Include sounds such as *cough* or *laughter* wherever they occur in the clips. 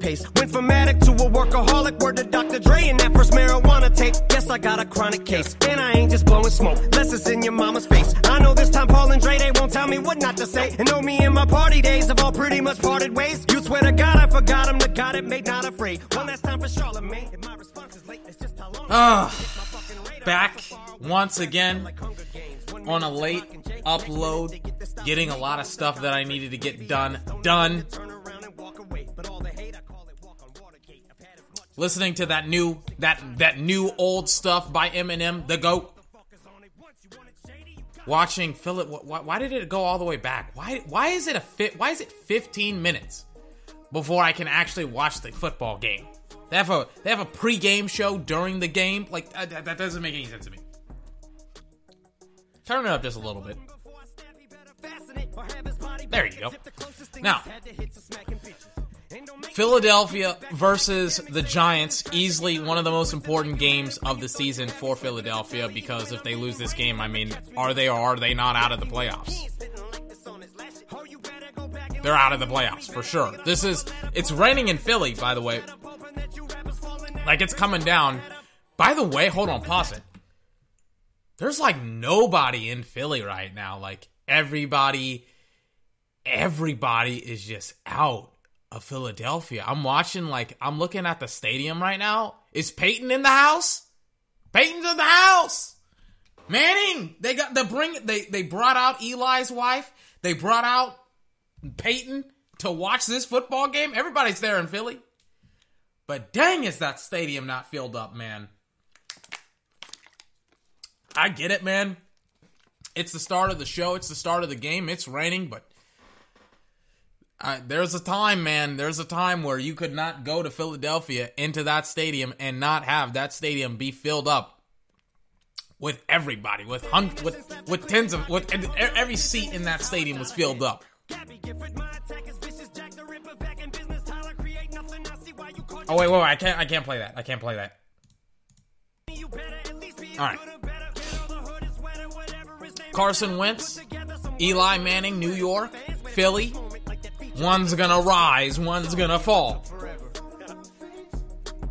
pace. Went from addict to a workaholic. Word to Dr. Dre and that first marijuana tape. Yes, I got a chronic case. And I ain't just blowing smoke. Less it's in your mama's face. I know this time Paul and Dre, they won't tell me what not to say. And know me and my party days have all pretty much parted ways. You swear to God, I forgot him. The God it made not afraid. One last time for Charlemagne. If my response is late, it's just how long. Ah, back once again on a late upload, getting a lot of stuff that I needed to get done done. Listening to that new that that new old stuff by Eminem, the goat. Watching Philip, why, why did it go all the way back? Why why is it a fit? Why is it 15 minutes before I can actually watch the football game? They have a they have a pre-game show during the game. Like uh, that, that doesn't make any sense to me. Turn it up just a little bit. There you go. Now, Philadelphia versus the Giants, easily one of the most important games of the season for Philadelphia because if they lose this game, I mean, are they or are they not out of the playoffs? They're out of the playoffs for sure. This is it's raining in Philly, by the way. Like it's coming down. By the way, hold on, pause it. There's like nobody in Philly right now. Like everybody everybody is just out of Philadelphia. I'm watching like I'm looking at the stadium right now. Is Peyton in the house? Peyton's in the house. Manning, they got the bring they they brought out Eli's wife. They brought out Peyton to watch this football game. Everybody's there in Philly. But dang, is that stadium not filled up, man? I get it, man. It's the start of the show. It's the start of the game. It's raining, but uh, there's a time, man. There's a time where you could not go to Philadelphia into that stadium and not have that stadium be filled up with everybody, with hundreds, with with tens of, with every seat in that stadium was filled up. Oh wait, wait, wait! I can't, I can't play that. I can't play that. All right. Carson Wentz, Eli Manning, New York, Philly. One's gonna rise, one's gonna fall.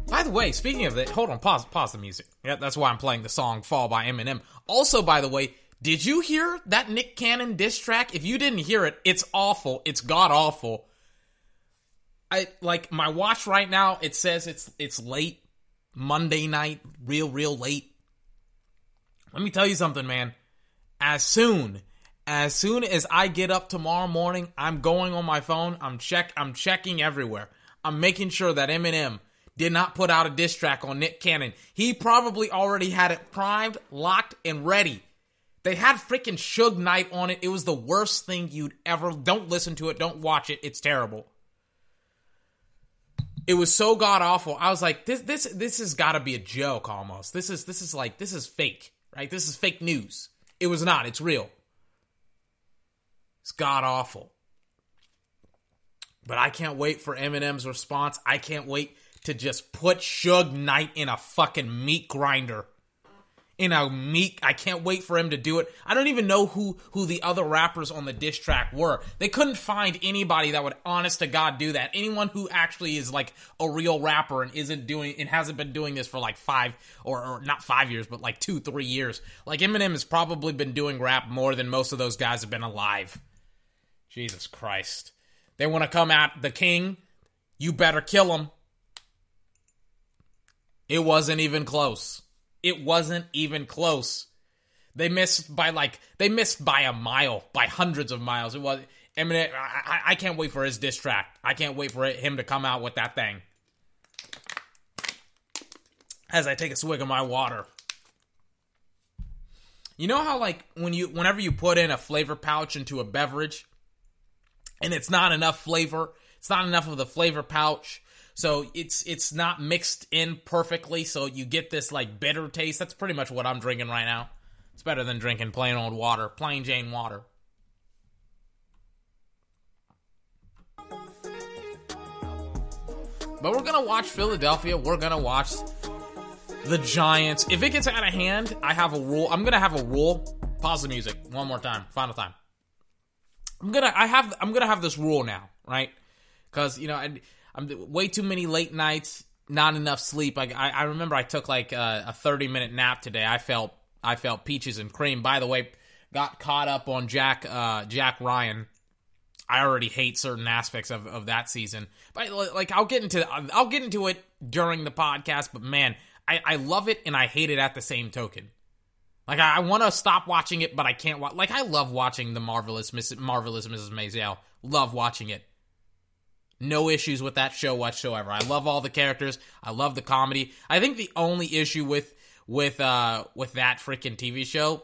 By the way, speaking of that, hold on, pause, pause the music. Yeah, that's why I'm playing the song "Fall" by Eminem. Also, by the way, did you hear that Nick Cannon diss track? If you didn't hear it, it's awful. It's god awful. I like my watch right now. It says it's it's late Monday night, real real late. Let me tell you something, man. As soon as soon as I get up tomorrow morning, I'm going on my phone. I'm check I'm checking everywhere. I'm making sure that Eminem did not put out a diss track on Nick Cannon. He probably already had it primed, locked, and ready. They had freaking Suge Knight on it. It was the worst thing you'd ever. Don't listen to it. Don't watch it. It's terrible. It was so god awful. I was like, this this this has got to be a joke almost. This is this is like this is fake, right? This is fake news. It was not. It's real. It's god awful. But I can't wait for Eminem's response. I can't wait to just put Suge Knight in a fucking meat grinder. In a meat, I can't wait for him to do it. I don't even know who who the other rappers on the diss track were. They couldn't find anybody that would, honest to God, do that. Anyone who actually is like a real rapper and isn't doing and hasn't been doing this for like five or, or not five years, but like two, three years. Like Eminem has probably been doing rap more than most of those guys have been alive. Jesus Christ. They want to come at the king. You better kill him. It wasn't even close. It wasn't even close. They missed by like they missed by a mile, by hundreds of miles. It was Eminem. I, I can't wait for his diss track. I can't wait for him to come out with that thing. As I take a swig of my water. You know how like when you whenever you put in a flavor pouch into a beverage and it's not enough flavor, it's not enough of the flavor pouch so it's it's not mixed in perfectly, so you get this like bitter taste. That's pretty much what I'm drinking right now. It's better than drinking plain old water, plain Jane water. But we're gonna watch Philadelphia. We're gonna watch the Giants. If it gets out of hand, I have a rule. I'm gonna have a rule. Pause the music one more time. Final time. I'm gonna I have I'm gonna have this rule now, right? Because you know I, am way too many late nights, not enough sleep. I I, I remember I took like a, a 30 minute nap today. I felt I felt peaches and cream. By the way, got caught up on Jack uh, Jack Ryan. I already hate certain aspects of, of that season, but like I'll get into I'll get into it during the podcast. But man, I, I love it and I hate it at the same token. Like I, I want to stop watching it, but I can't watch. Like I love watching the marvelous Miss Marvelous Mrs. Maisel. Love watching it. No issues with that show whatsoever. I love all the characters. I love the comedy. I think the only issue with with uh with that freaking TV show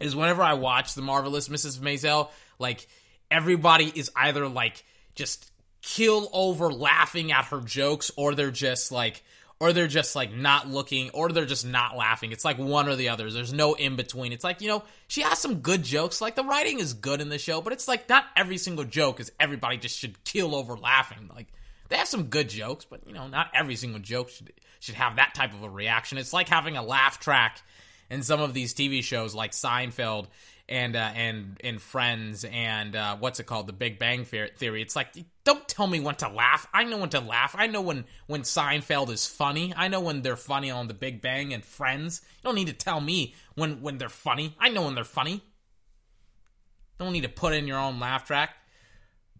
is whenever I watch the marvelous Mrs. Maisel, like everybody is either like just kill over laughing at her jokes or they're just like or they're just like not looking or they're just not laughing. It's like one or the other. There's no in between. It's like, you know, she has some good jokes. Like the writing is good in the show, but it's like not every single joke is everybody just should kill over laughing. Like they have some good jokes, but you know, not every single joke should should have that type of a reaction. It's like having a laugh track in some of these TV shows like Seinfeld and uh, and and Friends and uh, what's it called, The Big Bang Theory. It's like don't tell me when to laugh. I know when to laugh. I know when when Seinfeld is funny. I know when they're funny on The Big Bang and Friends. You don't need to tell me when when they're funny. I know when they're funny. Don't need to put in your own laugh track.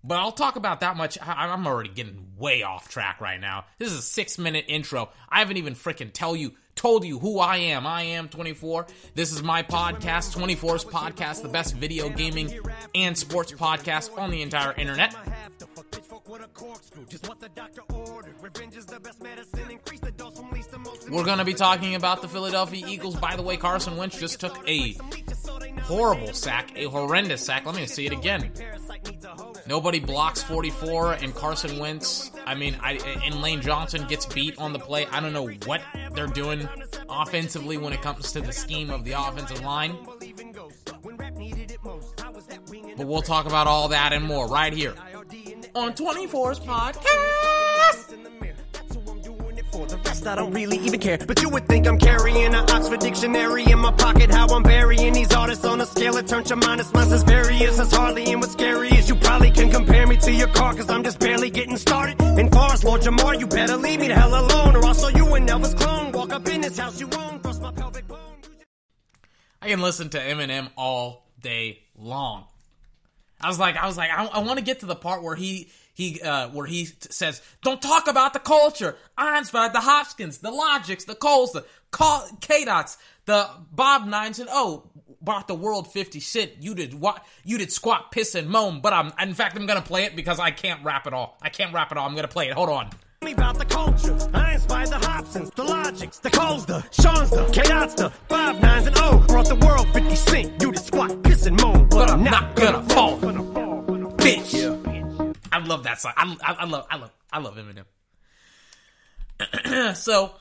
But I'll talk about that much. I, am already getting way off track right now. This is a six minute intro. I haven't even freaking tell you told you who I am. I am 24. This is my podcast, 24's podcast, the best video gaming and sports podcast on the entire internet. We're going to be talking about the Philadelphia Eagles. By the way, Carson Wentz just took a horrible sack, a horrendous sack. Let me see it again. Nobody blocks 44, and Carson Wentz. I mean, I, and Lane Johnson gets beat on the play. I don't know what they're doing offensively when it comes to the scheme of the offensive line. But we'll talk about all that and more right here on 24's podcast. For the rest, I don't really even care. But you would think I'm carrying an Oxford dictionary in my pocket. How I'm burying these artists on a scale that turns your minus minus various. As hardly and what's scary is you probably can compare me to your car, cause I'm just barely getting started. And far as Lord Jamar, you better leave me the hell alone, or I'll show you an Elvis clone. Walk up in this house you own, cross my pelvic bone. I can listen to Eminem all day long. I was like, I was like, I, I want to get to the part where he he uh, where he t- says, "Don't talk about the culture." Einstein, the Hopkins, the Logics, the Coles, the K Dots, the Bob Nines, and oh, brought the world fifty shit. You did what? You did squat, piss, and moan. But I'm in fact, I'm gonna play it because I can't rap it all. I can't rap it all. I'm gonna play it. Hold on. Me about the culture. I inspired the Hopsins, the Logics, the Coles, the Sean's, the K-Dots, the Five Nines, and oh, brought the world 50 cent. You did squat, piss, and moan, but, but I'm, I'm not gonna, gonna fall. Bitch. Yeah. I love that song. I, I, I love I love I love Eminem. *clears throat* so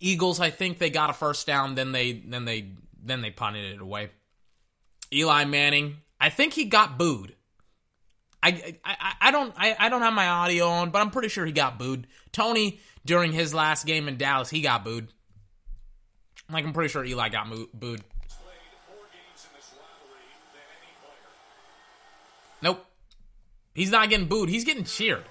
Eagles, I think they got a first down, then they then they then they punted it away. Eli Manning, I think he got booed. I I, I don't I, I don't have my audio on, but I'm pretty sure he got booed. Tony during his last game in Dallas, he got booed. Like I'm pretty sure Eli got booed. Nope. He's not getting booed. He's getting cheered.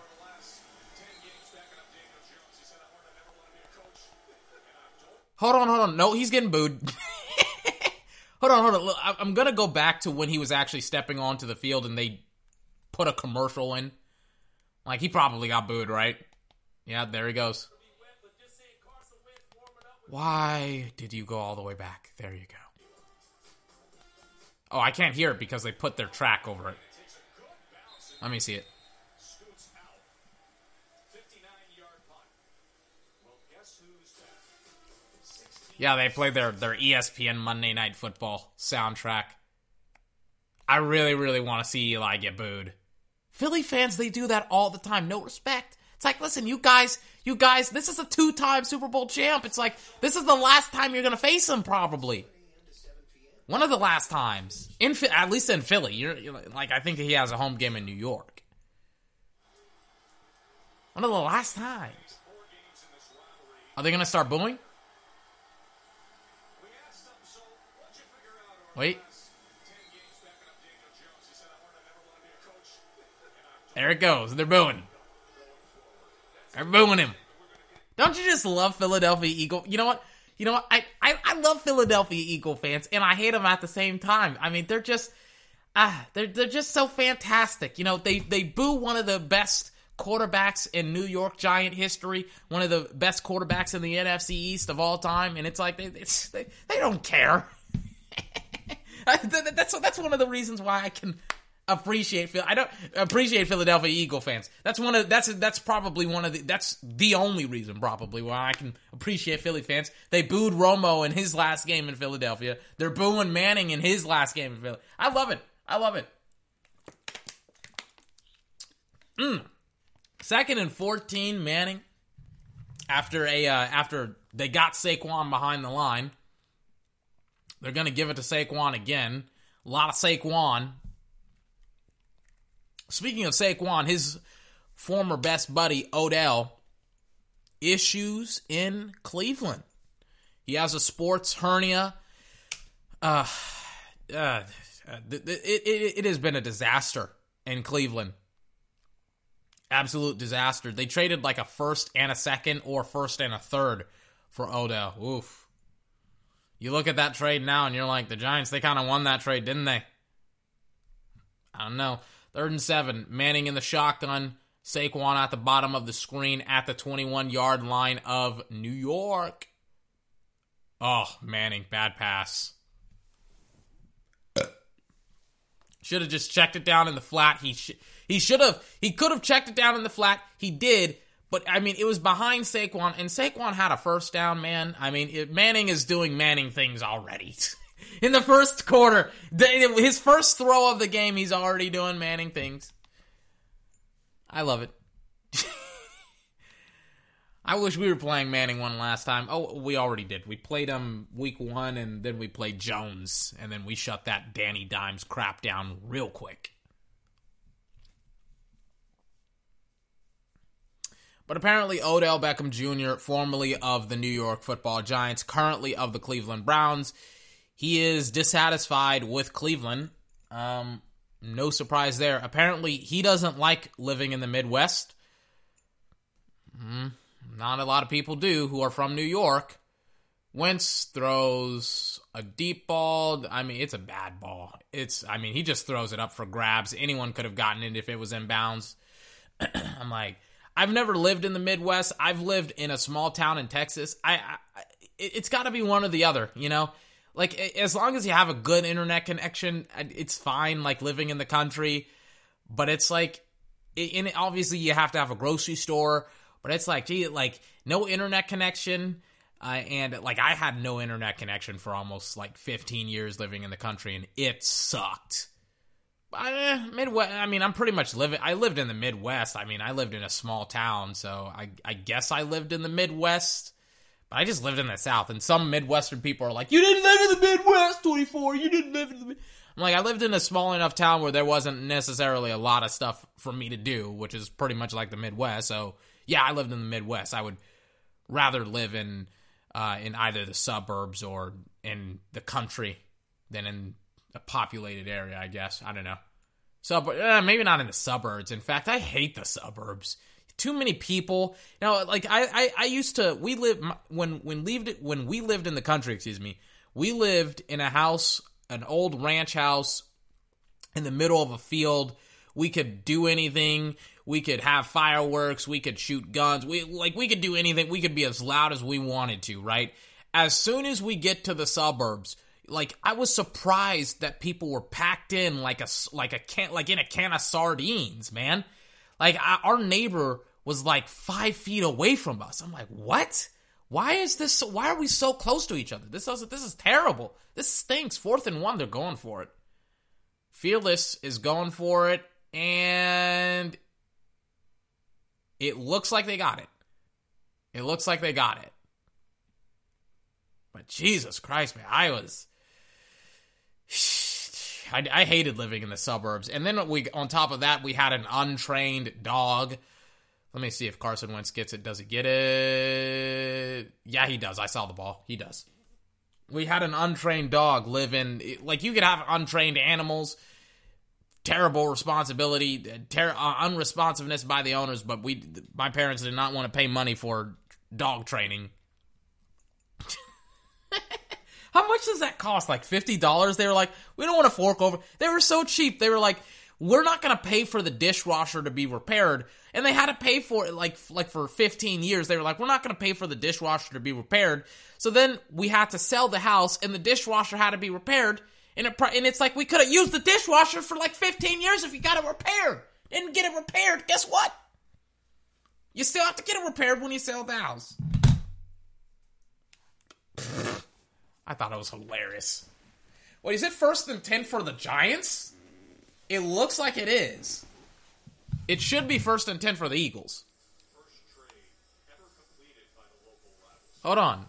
Hold on, hold on. No, he's getting booed. *laughs* hold on, hold on. Look, I'm gonna go back to when he was actually stepping onto the field and they put a commercial in. Like he probably got booed, right? Yeah, there he goes. Why did you go all the way back? There you go. Oh, I can't hear it because they put their track over it. Let me see it. Yeah, they played their, their ESPN Monday Night Football soundtrack. I really, really want to see Eli get booed. Philly fans, they do that all the time. No respect. It's like, listen, you guys, you guys, this is a two time Super Bowl champ. It's like, this is the last time you're going to face him, probably. One of the last times, in at least in Philly, you're, you're, like I think he has a home game in New York. One of the last times. Are they going to start booing? Wait. There it goes. They're booing. They're booing him. Don't you just love Philadelphia Eagle? You know what? You know what? I, I, I love Philadelphia Eagle fans, and I hate them at the same time. I mean, they're just ah, they're they're just so fantastic. You know, they they boo one of the best quarterbacks in New York Giant history, one of the best quarterbacks in the NFC East of all time, and it's like they it's, they, they don't care. *laughs* that's that's one of the reasons why I can appreciate Phil. I don't appreciate Philadelphia Eagle fans. That's one of that's that's probably one of the that's the only reason probably why I can appreciate Philly fans. They booed Romo in his last game in Philadelphia. They're booing Manning in his last game in Philly. I love it. I love it. Mm. Second and fourteen, Manning. After a uh, after they got Saquon behind the line, they're gonna give it to Saquon again. A lot of Saquon Speaking of Saquon, his former best buddy Odell issues in Cleveland. He has a sports hernia. Uh, uh, it, it, it has been a disaster in Cleveland. Absolute disaster. They traded like a first and a second, or first and a third for Odell. Oof. You look at that trade now, and you're like, the Giants, they kind of won that trade, didn't they? I don't know. Third and seven. Manning in the shotgun. Saquon at the bottom of the screen at the 21 yard line of New York. Oh, Manning, bad pass. Should have just checked it down in the flat. He sh- he should have. He could have checked it down in the flat. He did, but I mean, it was behind Saquon, and Saquon had a first down. Man, I mean, it, Manning is doing Manning things already. *laughs* *laughs* in the first quarter. His first throw of the game, he's already doing Manning things. I love it. *laughs* I wish we were playing Manning one last time. Oh, we already did. We played him week one, and then we played Jones, and then we shut that Danny Dimes crap down real quick. But apparently, Odell Beckham Jr., formerly of the New York Football Giants, currently of the Cleveland Browns, he is dissatisfied with Cleveland. Um, no surprise there. Apparently, he doesn't like living in the Midwest. Mm, not a lot of people do who are from New York. Wentz throws a deep ball. I mean, it's a bad ball. It's, I mean, he just throws it up for grabs. Anyone could have gotten it if it was in bounds. *clears throat* I'm like, I've never lived in the Midwest. I've lived in a small town in Texas. I, I it's got to be one or the other, you know like as long as you have a good internet connection, it's fine. Like living in the country, but it's like, obviously you have to have a grocery store, but it's like, gee, like no internet connection. Uh, and like I had no internet connection for almost like 15 years living in the country, and it sucked. Uh, Midwest. I mean, I'm pretty much living. I lived in the Midwest. I mean, I lived in a small town, so I I guess I lived in the Midwest. I just lived in the South, and some Midwestern people are like, "You didn't live in the Midwest, 24. You didn't live in the." I'm like, I lived in a small enough town where there wasn't necessarily a lot of stuff for me to do, which is pretty much like the Midwest. So yeah, I lived in the Midwest. I would rather live in uh, in either the suburbs or in the country than in a populated area. I guess I don't know. But uh, maybe not in the suburbs. In fact, I hate the suburbs too many people. Know, like I, I, I used to. We lived when when lived when we lived in the country. Excuse me. We lived in a house, an old ranch house, in the middle of a field. We could do anything. We could have fireworks. We could shoot guns. We like we could do anything. We could be as loud as we wanted to. Right. As soon as we get to the suburbs, like I was surprised that people were packed in like a like a can like in a can of sardines, man. Like I, our neighbor was like five feet away from us. I'm like, what? Why is this? So, why are we so close to each other? This is this is terrible. This stinks. Fourth and one, they're going for it. Fearless is going for it, and it looks like they got it. It looks like they got it. But Jesus Christ, man, I was. *sighs* I, I hated living in the suburbs, and then we on top of that we had an untrained dog let me see if Carson Wentz gets it. Does he get it? Yeah, he does. I saw the ball. He does. We had an untrained dog live in, like, you could have untrained animals. terrible responsibility, ter- uh, unresponsiveness by the owners. But we, my parents, did not want to pay money for dog training. *laughs* How much does that cost? Like fifty dollars? They were like, we don't want to fork over. They were so cheap. They were like, we're not going to pay for the dishwasher to be repaired, and they had to pay for it like like for fifteen years. They were like, we're not going to pay for the dishwasher to be repaired. So then we had to sell the house, and the dishwasher had to be repaired. And, it, and it's like we could have used the dishwasher for like fifteen years if you got it repaired. Didn't get it repaired. Guess what? You still have to get it repaired when you sell the house. I thought it was hilarious. Wait, is it first and 10 for the Giants? It looks like it is. It should be first and 10 for the Eagles. Hold on.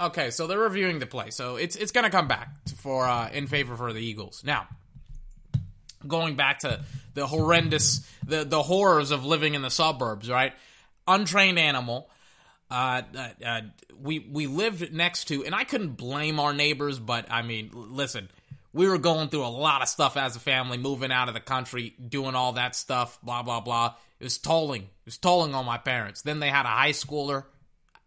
Okay, so they're reviewing the play. So it's it's going to come back for uh, in favor for the Eagles. Now, going back to the horrendous the the horrors of living in the suburbs, right? Untrained animal uh, uh, uh, we we lived next to, and I couldn't blame our neighbors, but I mean, listen, we were going through a lot of stuff as a family, moving out of the country, doing all that stuff, blah blah blah. It was tolling, it was tolling on my parents. Then they had a high schooler,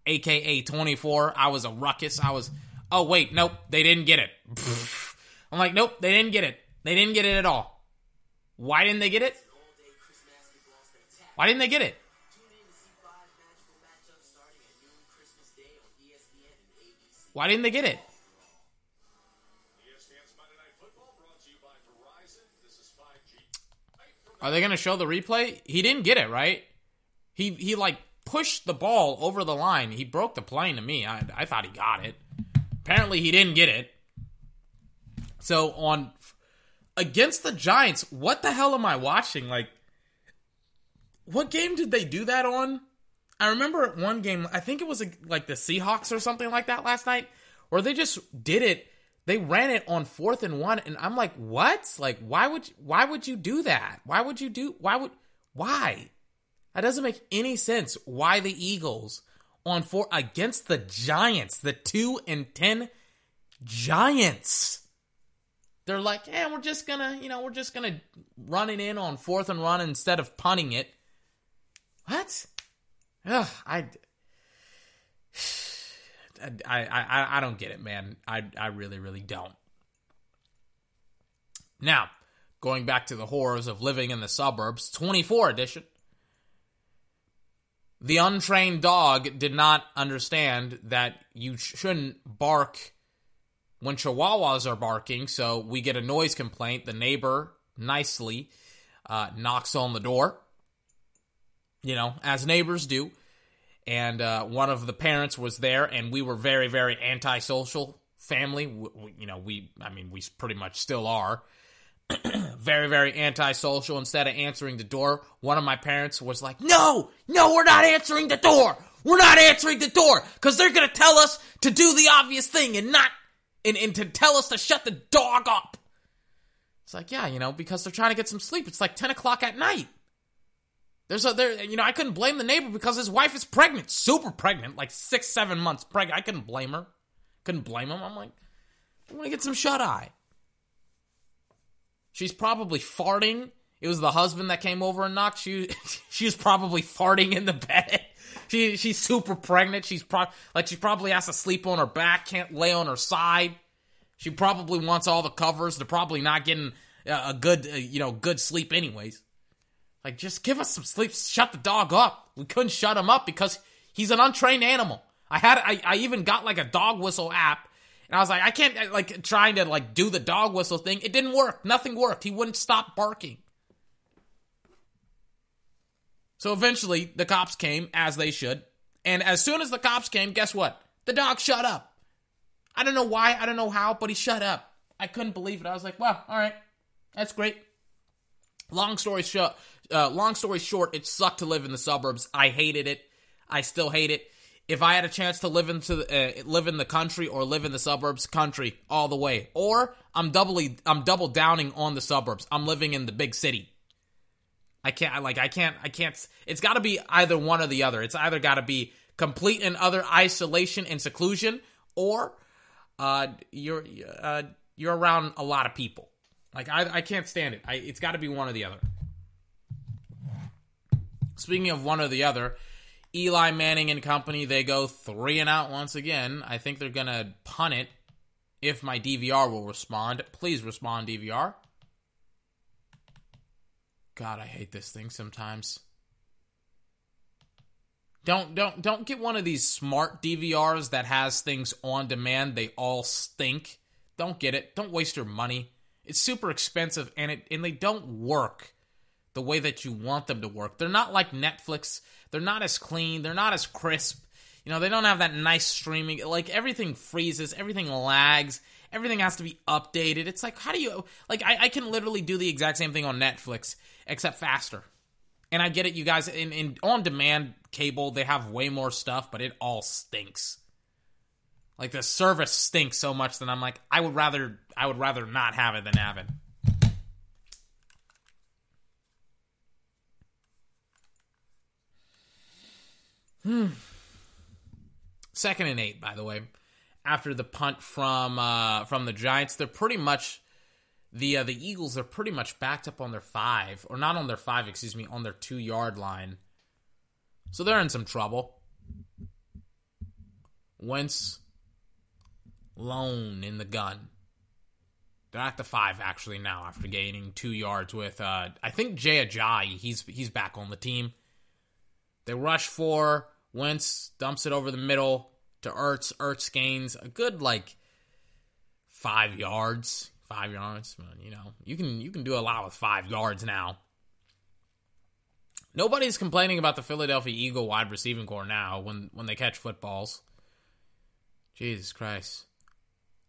aka twenty four. I was a ruckus. I was, oh wait, nope, they didn't get it. *laughs* I'm like, nope, they didn't get it. They didn't get it at all. Why didn't they get it? Why didn't they get it? Why didn't they get it? Are they going to show the replay? He didn't get it, right? He he like pushed the ball over the line. He broke the plane to me. I I thought he got it. Apparently he didn't get it. So on against the Giants, what the hell am I watching? Like what game did they do that on? I remember one game, I think it was like the Seahawks or something like that last night, where they just did it. They ran it on fourth and one, and I'm like, what? Like, why would why would you do that? Why would you do? Why would why? That doesn't make any sense. Why the Eagles on four against the Giants, the two and ten Giants? They're like, yeah, we're just gonna, you know, we're just gonna run it in on fourth and run instead of punting it. What? Ugh, I, I, I, I don't get it, man. I, I really, really don't. Now, going back to the horrors of living in the suburbs, 24 edition. The untrained dog did not understand that you shouldn't bark when chihuahuas are barking, so we get a noise complaint. The neighbor nicely uh, knocks on the door you know, as neighbors do. And uh, one of the parents was there, and we were very, very antisocial family. We, we, you know, we, I mean, we pretty much still are. *clears throat* very, very antisocial. Instead of answering the door, one of my parents was like, No, no, we're not answering the door. We're not answering the door because they're going to tell us to do the obvious thing and not, and, and to tell us to shut the dog up. It's like, yeah, you know, because they're trying to get some sleep. It's like 10 o'clock at night. There's a there, you know, I couldn't blame the neighbor because his wife is pregnant, super pregnant, like six, seven months pregnant. I couldn't blame her. Couldn't blame him. I'm like, I want to get some shut eye. She's probably farting. It was the husband that came over and knocked. She *laughs* she was probably farting in the bed. *laughs* She she's super pregnant. She's pro- like she probably has to sleep on her back, can't lay on her side. She probably wants all the covers. They're probably not getting a good uh, you know good sleep anyways. Like, just give us some sleep. Shut the dog up. We couldn't shut him up because he's an untrained animal. I had, I, I even got like a dog whistle app, and I was like, I can't like trying to like do the dog whistle thing. It didn't work. Nothing worked. He wouldn't stop barking. So eventually, the cops came as they should, and as soon as the cops came, guess what? The dog shut up. I don't know why. I don't know how, but he shut up. I couldn't believe it. I was like, well, all right, that's great. Long story short, uh, long story short, it sucked to live in the suburbs. I hated it. I still hate it. If I had a chance to live into the, uh, live in the country or live in the suburbs, country all the way. Or I'm doubly I'm double downing on the suburbs. I'm living in the big city. I can't like I can't I can't. It's got to be either one or the other. It's either got to be complete and other isolation and seclusion, or uh, you're uh, you're around a lot of people. Like I, I can't stand it. I, it's got to be one or the other. Speaking of one or the other, Eli Manning and company, they go three and out once again. I think they're to punt it if my DVR will respond. Please respond, DVR. God, I hate this thing sometimes. Don't don't don't get one of these smart DVRs that has things on demand. They all stink. Don't get it. Don't waste your money. It's super expensive and it and they don't work the way that you want them to work. They're not like Netflix. They're not as clean. They're not as crisp. You know, they don't have that nice streaming. Like everything freezes, everything lags, everything has to be updated. It's like, how do you like? I, I can literally do the exact same thing on Netflix except faster. And I get it, you guys. In, in on demand cable, they have way more stuff, but it all stinks. Like the service stinks so much that I'm like, I would rather I would rather not have it than have it. Hmm. Second and eight, by the way. After the punt from uh, from the Giants, they're pretty much the uh, the Eagles are pretty much backed up on their five, or not on their five, excuse me, on their two yard line. So they're in some trouble. Wentz lone in the gun. They're at the five actually now after gaining two yards with uh, I think Jay Ajayi. He's he's back on the team. They rush for Wentz dumps it over the middle to Ertz. Ertz gains a good like five yards. Five yards, you know, you can you can do a lot with five yards now. Nobody's complaining about the Philadelphia Eagle wide receiving corps now when when they catch footballs. Jesus Christ.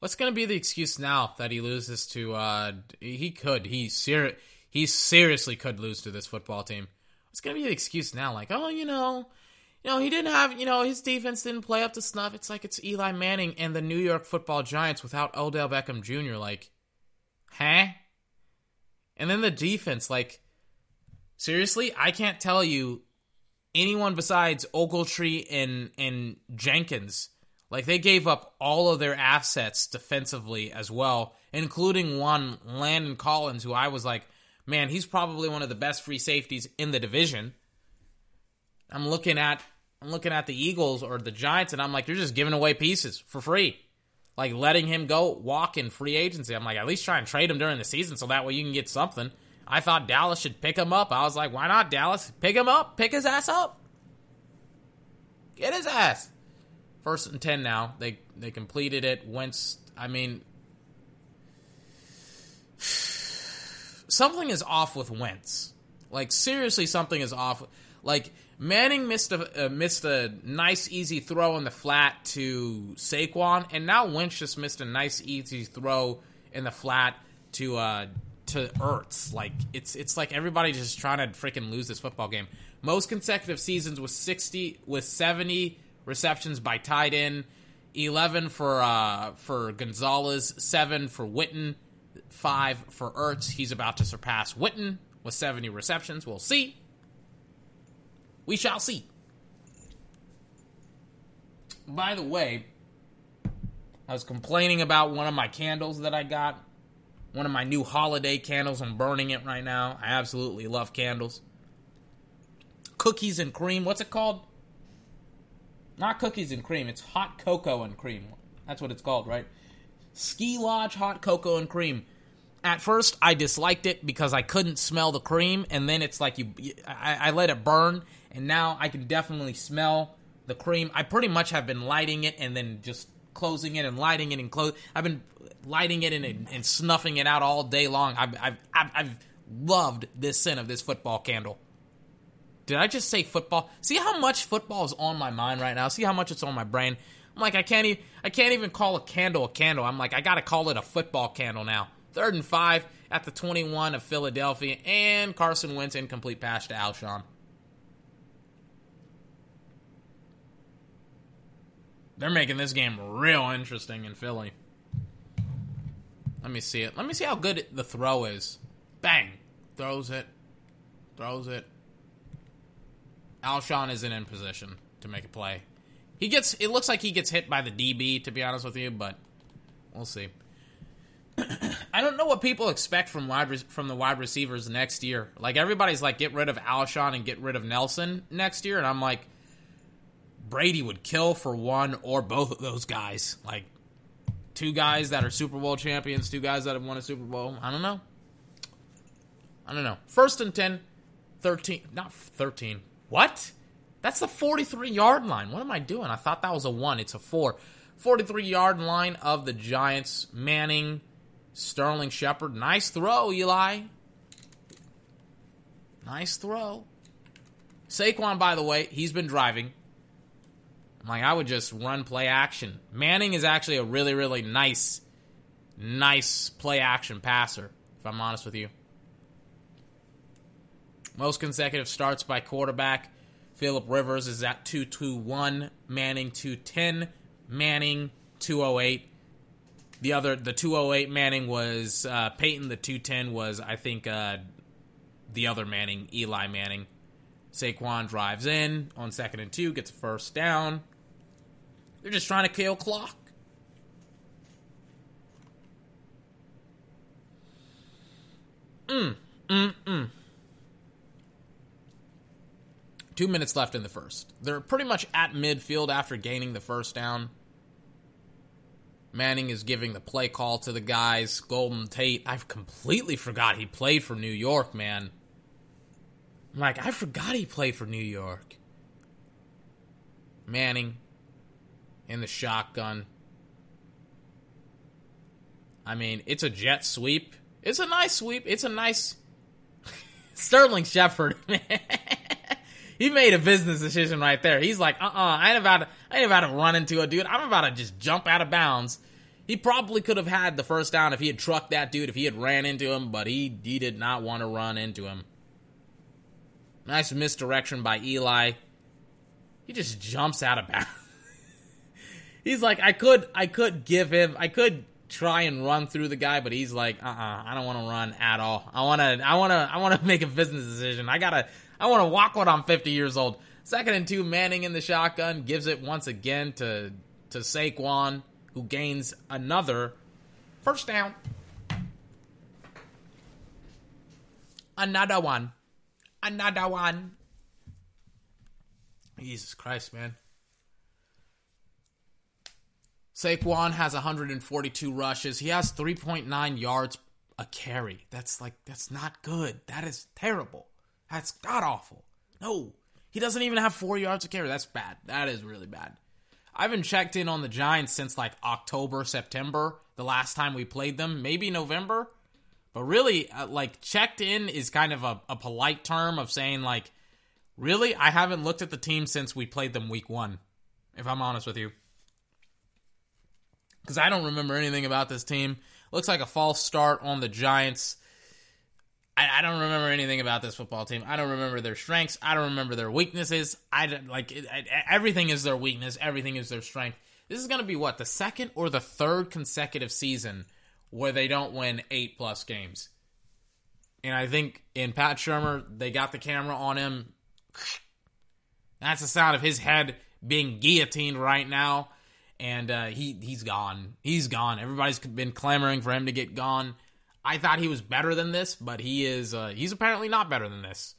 What's going to be the excuse now that he loses to uh he could he ser- he seriously could lose to this football team. What's going to be the excuse now like, "Oh, you know, you know, he didn't have, you know, his defense didn't play up to snuff. It's like it's Eli Manning and the New York football Giants without Odell Beckham Jr. Like, huh? And then the defense, like, seriously, I can't tell you anyone besides Ogletree and and Jenkins. Like they gave up all of their assets defensively as well, including one Landon Collins, who I was like, man, he's probably one of the best free safeties in the division. I'm looking at I'm looking at the Eagles or the Giants, and I'm like, you're just giving away pieces for free. Like letting him go walk in free agency. I'm like, at least try and trade him during the season so that way you can get something. I thought Dallas should pick him up. I was like, why not Dallas? Pick him up. Pick his ass up. Get his ass. First and ten now. They they completed it. Wentz. I mean, something is off with Wentz. Like seriously, something is off. Like Manning missed a uh, missed a nice easy throw in the flat to Saquon, and now Wentz just missed a nice easy throw in the flat to uh, to Ertz. Like it's it's like everybody just trying to freaking lose this football game. Most consecutive seasons with sixty with seventy receptions by tight end, eleven for uh, for Gonzalez, seven for Witten, five for Ertz. He's about to surpass Witten with seventy receptions. We'll see. We shall see. By the way, I was complaining about one of my candles that I got. One of my new holiday candles. I'm burning it right now. I absolutely love candles. Cookies and cream. What's it called? Not cookies and cream. It's hot cocoa and cream. That's what it's called, right? Ski Lodge hot cocoa and cream. At first, I disliked it because I couldn't smell the cream, and then it's like you, I, I let it burn, and now I can definitely smell the cream. I pretty much have been lighting it and then just closing it and lighting it and close. I've been lighting it and, and snuffing it out all day long. I've, I've, I've, I've loved this scent of this football candle. Did I just say football? See how much football is on my mind right now. See how much it's on my brain. I'm like I can't even I can't even call a candle a candle. I'm like I gotta call it a football candle now. Third and five at the 21 of Philadelphia and Carson Wentz incomplete pass to Alshon. They're making this game real interesting in Philly. Let me see it. Let me see how good the throw is. Bang. Throws it. Throws it. Alshon isn't in position to make a play. He gets it looks like he gets hit by the DB, to be honest with you, but we'll see. *clears throat* I don't know what people expect from wide re- from the wide receivers next year. Like everybody's like, get rid of Alshon and get rid of Nelson next year, and I'm like, Brady would kill for one or both of those guys. Like two guys that are Super Bowl champions, two guys that have won a Super Bowl. I don't know. I don't know. First and 10, 13, not 13. What? That's the 43 yard line. What am I doing? I thought that was a one. It's a four. 43 yard line of the Giants. Manning, Sterling Shepard. Nice throw, Eli. Nice throw. Saquon, by the way, he's been driving. I'm like, I would just run play action. Manning is actually a really, really nice, nice play action passer, if I'm honest with you. Most consecutive starts by quarterback. Philip Rivers is at 221, Manning 210, Manning 208. The other, the 208 Manning was uh, Peyton. The 210 was, I think, uh, the other Manning, Eli Manning. Saquon drives in on second and two, gets a first down. They're just trying to kill clock. Mm, mm, mm. Two minutes left in the first. They're pretty much at midfield after gaining the first down. Manning is giving the play call to the guys. Golden Tate, I've completely forgot he played for New York, man. I'm like, I forgot he played for New York. Manning in the shotgun. I mean, it's a jet sweep. It's a nice sweep. It's a nice *laughs* Sterling Shepard, *laughs* man he made a business decision right there. He's like, uh uh I ain't about to, I ain't about to run into a dude. I'm about to just jump out of bounds. He probably could have had the first down if he had trucked that dude, if he had ran into him, but he he did not want to run into him. Nice misdirection by Eli. He just jumps out of bounds. *laughs* he's like, I could I could give him I could try and run through the guy, but he's like, uh uh-uh, uh I don't want to run at all. I wanna I wanna I wanna *laughs* make a business decision. I gotta I want to walk when I'm 50 years old. Second and two, Manning in the shotgun gives it once again to to Saquon, who gains another first down. Another one. Another one. Jesus Christ, man. Saquon has 142 rushes. He has 3.9 yards a carry. That's like that's not good. That is terrible. That's god awful. No, he doesn't even have four yards of carry. That's bad. That is really bad. I haven't checked in on the Giants since like October, September, the last time we played them, maybe November. But really, uh, like, checked in is kind of a, a polite term of saying, like, really, I haven't looked at the team since we played them week one, if I'm honest with you. Because I don't remember anything about this team. Looks like a false start on the Giants. I, I, don't remember anything about this football team. I don't remember their strengths. I don't remember their weaknesses. I like it, everything is their weakness. Everything is their strength. This is going to be what the second or the third consecutive season where they don't win eight plus games. And I think in Pat Shurmur, they got the camera on him. That's the sound of his head being guillotined right now, and uh, he he's gone. He's gone. Everybody's been clamoring for him to get gone. I thought he was better than this, but he is uh, he's apparently not better than this.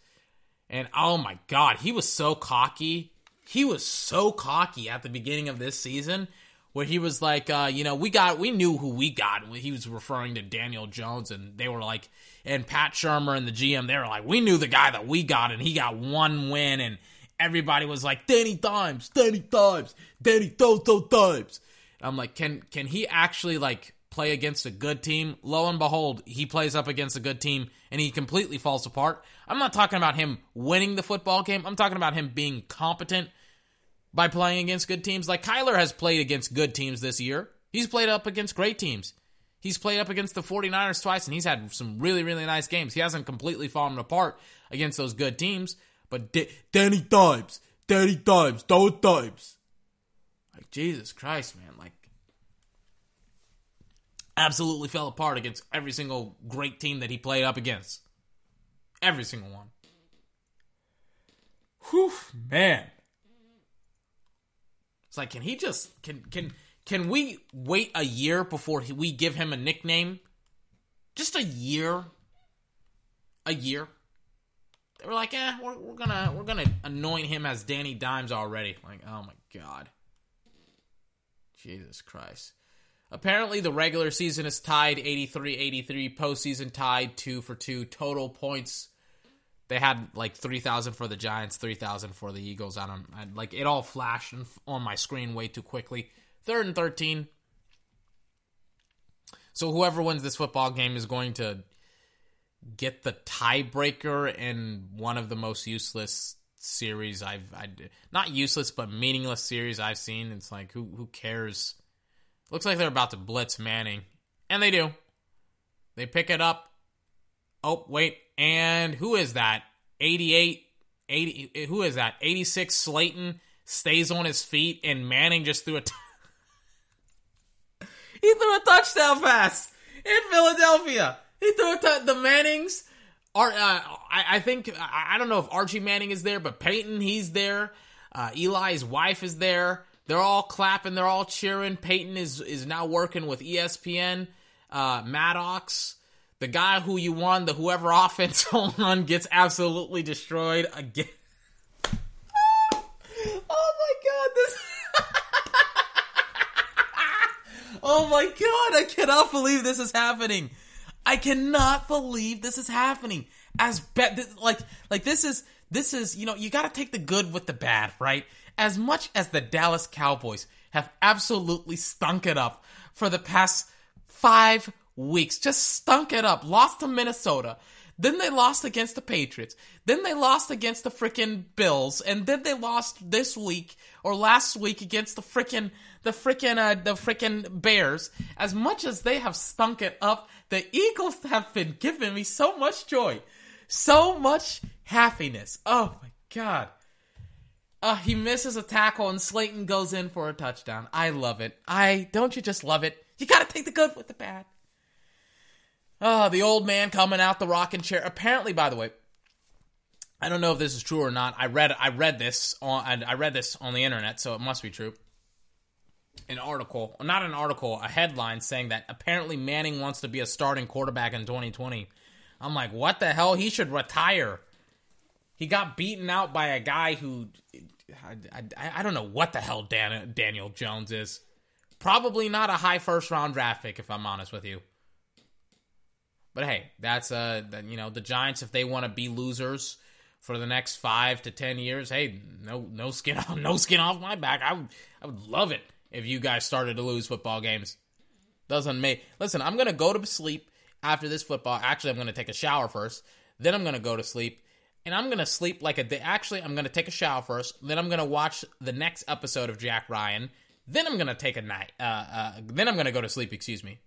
And oh my god, he was so cocky. He was so cocky at the beginning of this season where he was like, uh, you know, we got, we knew who we got. He was referring to Daniel Jones, and they were like, and Pat Shurmur and the GM, they were like, we knew the guy that we got, and he got one win, and everybody was like, Danny Dimes, Danny Dimes, Danny Toto Dimes. I'm like, can can he actually like play against a good team, lo and behold, he plays up against a good team and he completely falls apart. I'm not talking about him winning the football game. I'm talking about him being competent by playing against good teams. Like Kyler has played against good teams this year. He's played up against great teams. He's played up against the 49ers twice and he's had some really, really nice games. He hasn't completely fallen apart against those good teams. But D- Danny Dimes, Danny Dimes, those Dimes. Like, Jesus Christ, man. Like, absolutely fell apart against every single great team that he played up against. Every single one. Whew, man. It's like, can he just can can can we wait a year before we give him a nickname just a year, a year. They were like, eh, we're, we're gonna we're gonna anoint him as Danny Dimes already. Like, oh my god, Jesus Christ. Apparently, the regular season is tied 83 83, postseason tied 2 for 2. Total points, they had like 3,000 for the Giants, 3,000 for the Eagles. I don't, I, like, it all flashed on my screen way too quickly. Third and 13. So, whoever wins this football game is going to get the tiebreaker in one of the most useless series I've, I, not useless, but meaningless series I've seen. It's like, who, who cares? Looks like they're about to blitz Manning. And they do. They pick it up. Oh, wait. And who is that? 88, 80, who is that? 86 Slayton stays on his feet and Manning just threw a. T- *laughs* he threw a touchdown pass in Philadelphia. He threw a t- the Mannings are. Uh, I, I, think I, I, don't know if Archie Manning is there, but Peyton he's there. Uh, Eli's wife is there. They're all clapping. They're all cheering. Peyton is is now working with ESPN. Uh, Maddox, the guy who you won the whoever *laughs* offense on gets absolutely destroyed again. *laughs* oh my god! This. *laughs* oh my god! I cannot believe this is happening. I cannot believe this is happening. As bad, like like this is this is you know you got to take the good with the bad, right? As much as the Dallas Cowboys have absolutely stunk it up for the past five weeks, just stunk it up, lost to Minnesota. Then they lost against the Patriots. Then they lost against the freaking Bills, and then they lost this week or last week against the freaking the freaking uh, the freaking Bears. As much as they have stunk it up, the Eagles have been giving me so much joy, so much happiness. Oh my god! Uh, he misses a tackle and Slayton goes in for a touchdown. I love it. I don't you just love it? You gotta take the good with the bad. Oh, the old man coming out the rocking chair. Apparently, by the way, I don't know if this is true or not. I read I read this on I read this on the internet, so it must be true. An article, not an article, a headline saying that apparently Manning wants to be a starting quarterback in 2020. I'm like, what the hell? He should retire. He got beaten out by a guy who I, I, I don't know what the hell Dan, Daniel Jones is. Probably not a high first round draft pick, if I'm honest with you. But hey, that's uh, you know, the Giants if they want to be losers for the next five to ten years, hey, no, no skin *laughs* off, no skin off my back. I would, I would love it if you guys started to lose football games. Doesn't make. Listen, I'm gonna go to sleep after this football. Actually, I'm gonna take a shower first. Then I'm gonna go to sleep and I'm gonna sleep like a day. Actually, I'm gonna take a shower first. Then I'm gonna watch the next episode of Jack Ryan. Then I'm gonna take a night. Uh, uh, then I'm gonna go to sleep. Excuse me.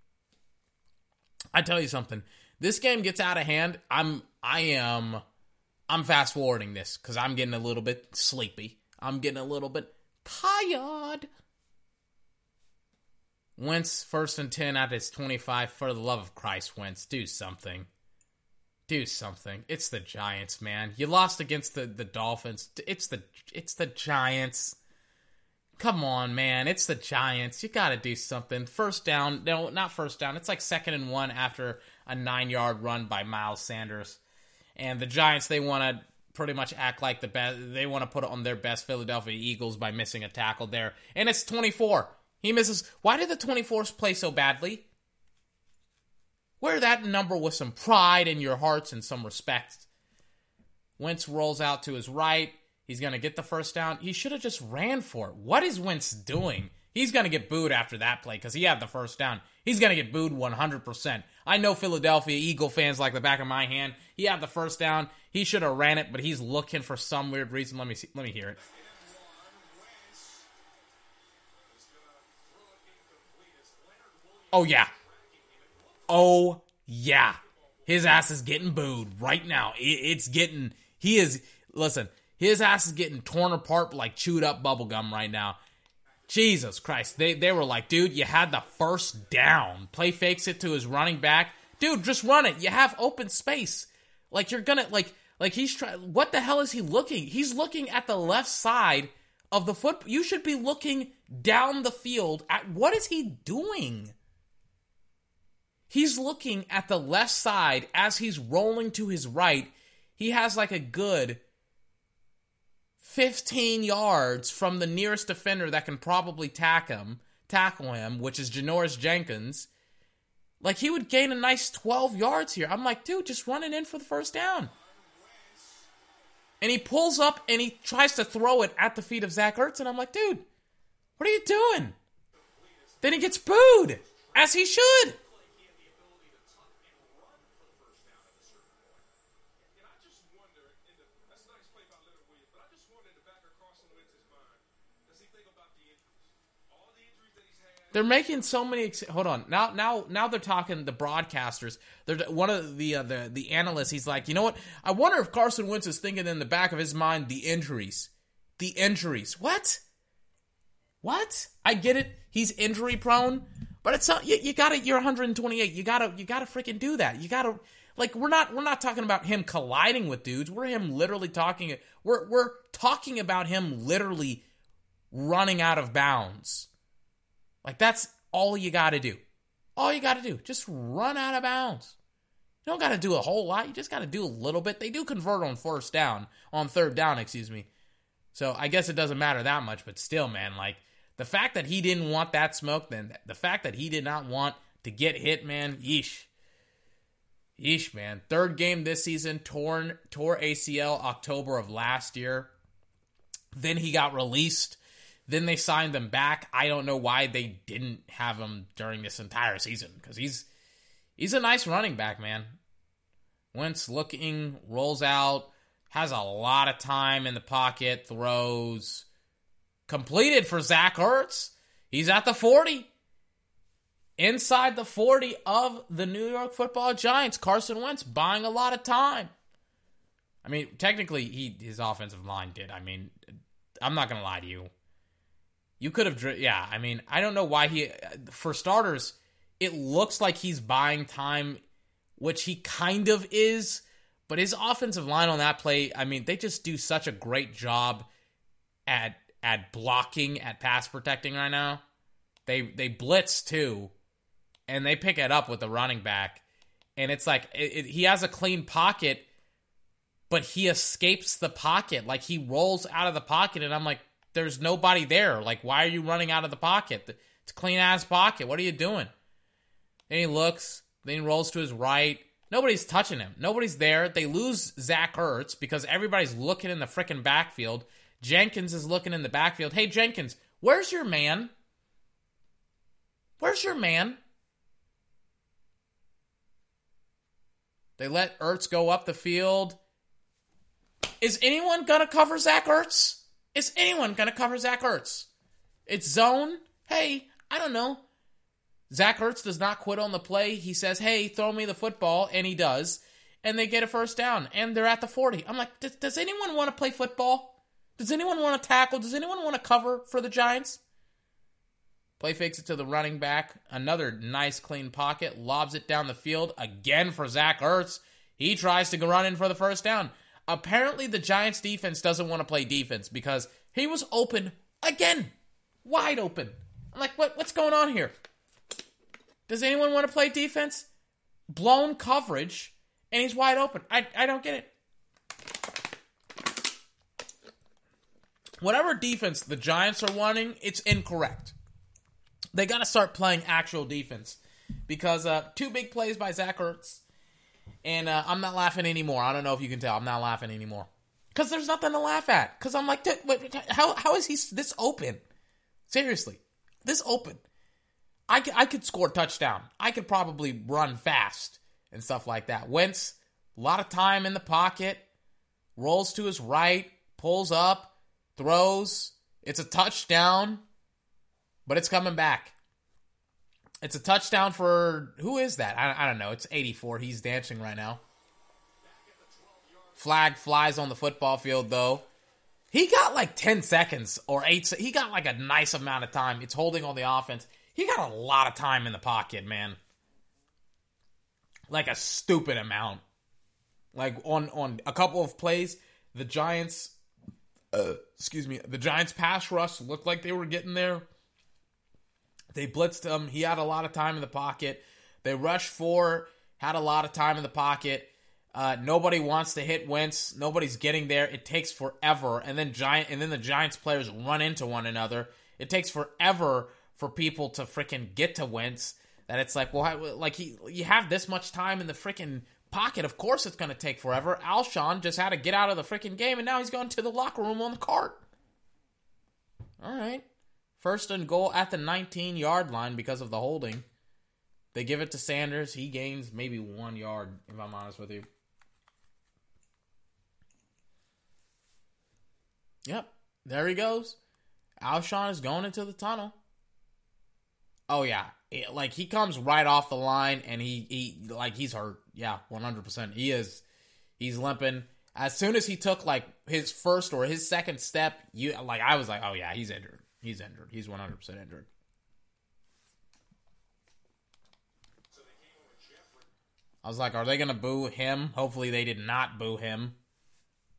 I tell you something. This game gets out of hand. I'm. I am. I'm fast forwarding this because I'm getting a little bit sleepy. I'm getting a little bit tired. Wentz first and ten at his 25. For the love of Christ, Wentz, do something do something. It's the Giants, man. You lost against the, the Dolphins. It's the it's the Giants. Come on, man. It's the Giants. You got to do something. First down. No, not first down. It's like second and one after a nine yard run by Miles Sanders. And the Giants, they want to pretty much act like the best. They want to put on their best Philadelphia Eagles by missing a tackle there. And it's 24. He misses. Why did the 24s play so badly? Wear that number with some pride in your hearts and some respect. Wentz rolls out to his right. He's going to get the first down. He should have just ran for it. What is Wentz doing? He's going to get booed after that play because he had the first down. He's going to get booed 100%. I know Philadelphia Eagle fans like the back of my hand. He had the first down. He should have ran it, but he's looking for some weird reason. Let me see. Let me hear it. Oh yeah. Oh, yeah. His ass is getting booed right now. It's getting, he is, listen, his ass is getting torn apart like chewed up bubblegum right now. Jesus Christ. They, they were like, dude, you had the first down. Play fakes it to his running back. Dude, just run it. You have open space. Like, you're gonna, like, like he's trying, what the hell is he looking? He's looking at the left side of the foot. You should be looking down the field at, what is he doing? He's looking at the left side as he's rolling to his right. He has like a good 15 yards from the nearest defender that can probably tackle him, tackle him, which is Janoris Jenkins. Like he would gain a nice 12 yards here. I'm like, dude, just run it in for the first down. And he pulls up and he tries to throw it at the feet of Zach Ertz, and I'm like, dude, what are you doing? Then he gets booed, as he should. They're making so many. Ex- Hold on. Now, now, now they're talking the broadcasters. They're one of the uh, the the analysts. He's like, you know what? I wonder if Carson Wentz is thinking in the back of his mind the injuries, the injuries. What? What? I get it. He's injury prone, but it's not. You, you gotta. You're 128. You gotta. You gotta freaking do that. You gotta. Like we're not. We're not talking about him colliding with dudes. We're him literally talking. We're we're talking about him literally running out of bounds like that's all you got to do. All you got to do, just run out of bounds. You don't got to do a whole lot. You just got to do a little bit. They do convert on first down, on third down, excuse me. So I guess it doesn't matter that much, but still, man, like the fact that he didn't want that smoke, then the fact that he did not want to get hit, man, yeesh. Yeesh, man. Third game this season, torn, tore ACL October of last year. Then he got released then they signed him back. I don't know why they didn't have him during this entire season because he's he's a nice running back, man. Wentz looking, rolls out, has a lot of time in the pocket, throws, completed for Zach Ertz. He's at the 40. Inside the 40 of the New York football Giants, Carson Wentz buying a lot of time. I mean, technically, he his offensive line did. I mean, I'm not going to lie to you. You could have, yeah. I mean, I don't know why he. For starters, it looks like he's buying time, which he kind of is. But his offensive line on that play, I mean, they just do such a great job at at blocking, at pass protecting right now. They they blitz too, and they pick it up with the running back, and it's like it, it, he has a clean pocket, but he escapes the pocket, like he rolls out of the pocket, and I'm like, there's nobody there. Like, why are you running out of the pocket? It's clean ass pocket. What are you doing? Then he looks, then he rolls to his right. Nobody's touching him. Nobody's there. They lose Zach Ertz because everybody's looking in the freaking backfield. Jenkins is looking in the backfield. Hey, Jenkins, where's your man? Where's your man? They let Ertz go up the field. Is anyone going to cover Zach Ertz? Is anyone going to cover Zach Ertz? It's zone. Hey, I don't know. Zach Ertz does not quit on the play. He says, hey, throw me the football, and he does. And they get a first down, and they're at the 40. I'm like, does, anyone want to play football? Does anyone want to tackle? Does anyone want to cover for the Giants? Play fakes it to the running back. Another nice clean pocket. Lobs it down the field again for Zach Ertz. He tries to go run in for the first down. Apparently, the Giants defense doesn't want to play defense because he was open again, wide open. I'm like, what, what's going on here? Does anyone want to play defense? Blown coverage, and he's wide open. I, I don't get it. Whatever defense the Giants are wanting, it's incorrect. They got to start playing actual defense because uh, two big plays by Zach Ertz and uh, I'm not laughing anymore. I don't know if you can tell. I'm not laughing anymore because there's nothing to laugh at. Because I'm like, how how is he this open? Seriously, this open. I I could score touchdown. I could probably run fast and stuff like that. Wentz, a lot of time in the pocket, rolls to his right, pulls up, throws. It's a touchdown, but it's coming back. It's a touchdown for who is that? I, I don't know. It's 84. He's dancing right now. Flag flies on the football field though. He got like 10 seconds or 8 he got like a nice amount of time. It's holding on the offense. He got a lot of time in the pocket, man. Like a stupid amount. Like on on a couple of plays, the Giants uh, excuse me, the Giants pass rush looked like they were getting there. They blitzed him. He had a lot of time in the pocket. They rush four, had a lot of time in the pocket. Uh, nobody wants to hit Wentz. Nobody's getting there. It takes forever, and then giant, and then the Giants players run into one another. It takes forever for people to freaking get to Wentz. That it's like, well, like he, you have this much time in the freaking pocket. Of course, it's going to take forever. Alshon just had to get out of the freaking game, and now he's going to the locker room on the cart. All right, first and goal at the 19 yard line because of the holding. They give it to Sanders. He gains maybe one yard, if I'm honest with you. Yep, there he goes. Alshon is going into the tunnel. Oh yeah, it, like he comes right off the line and he he like he's hurt. Yeah, one hundred percent. He is. He's limping. As soon as he took like his first or his second step, you like I was like, oh yeah, he's injured. He's injured. He's one hundred percent injured. I was like, are they gonna boo him? Hopefully they did not boo him.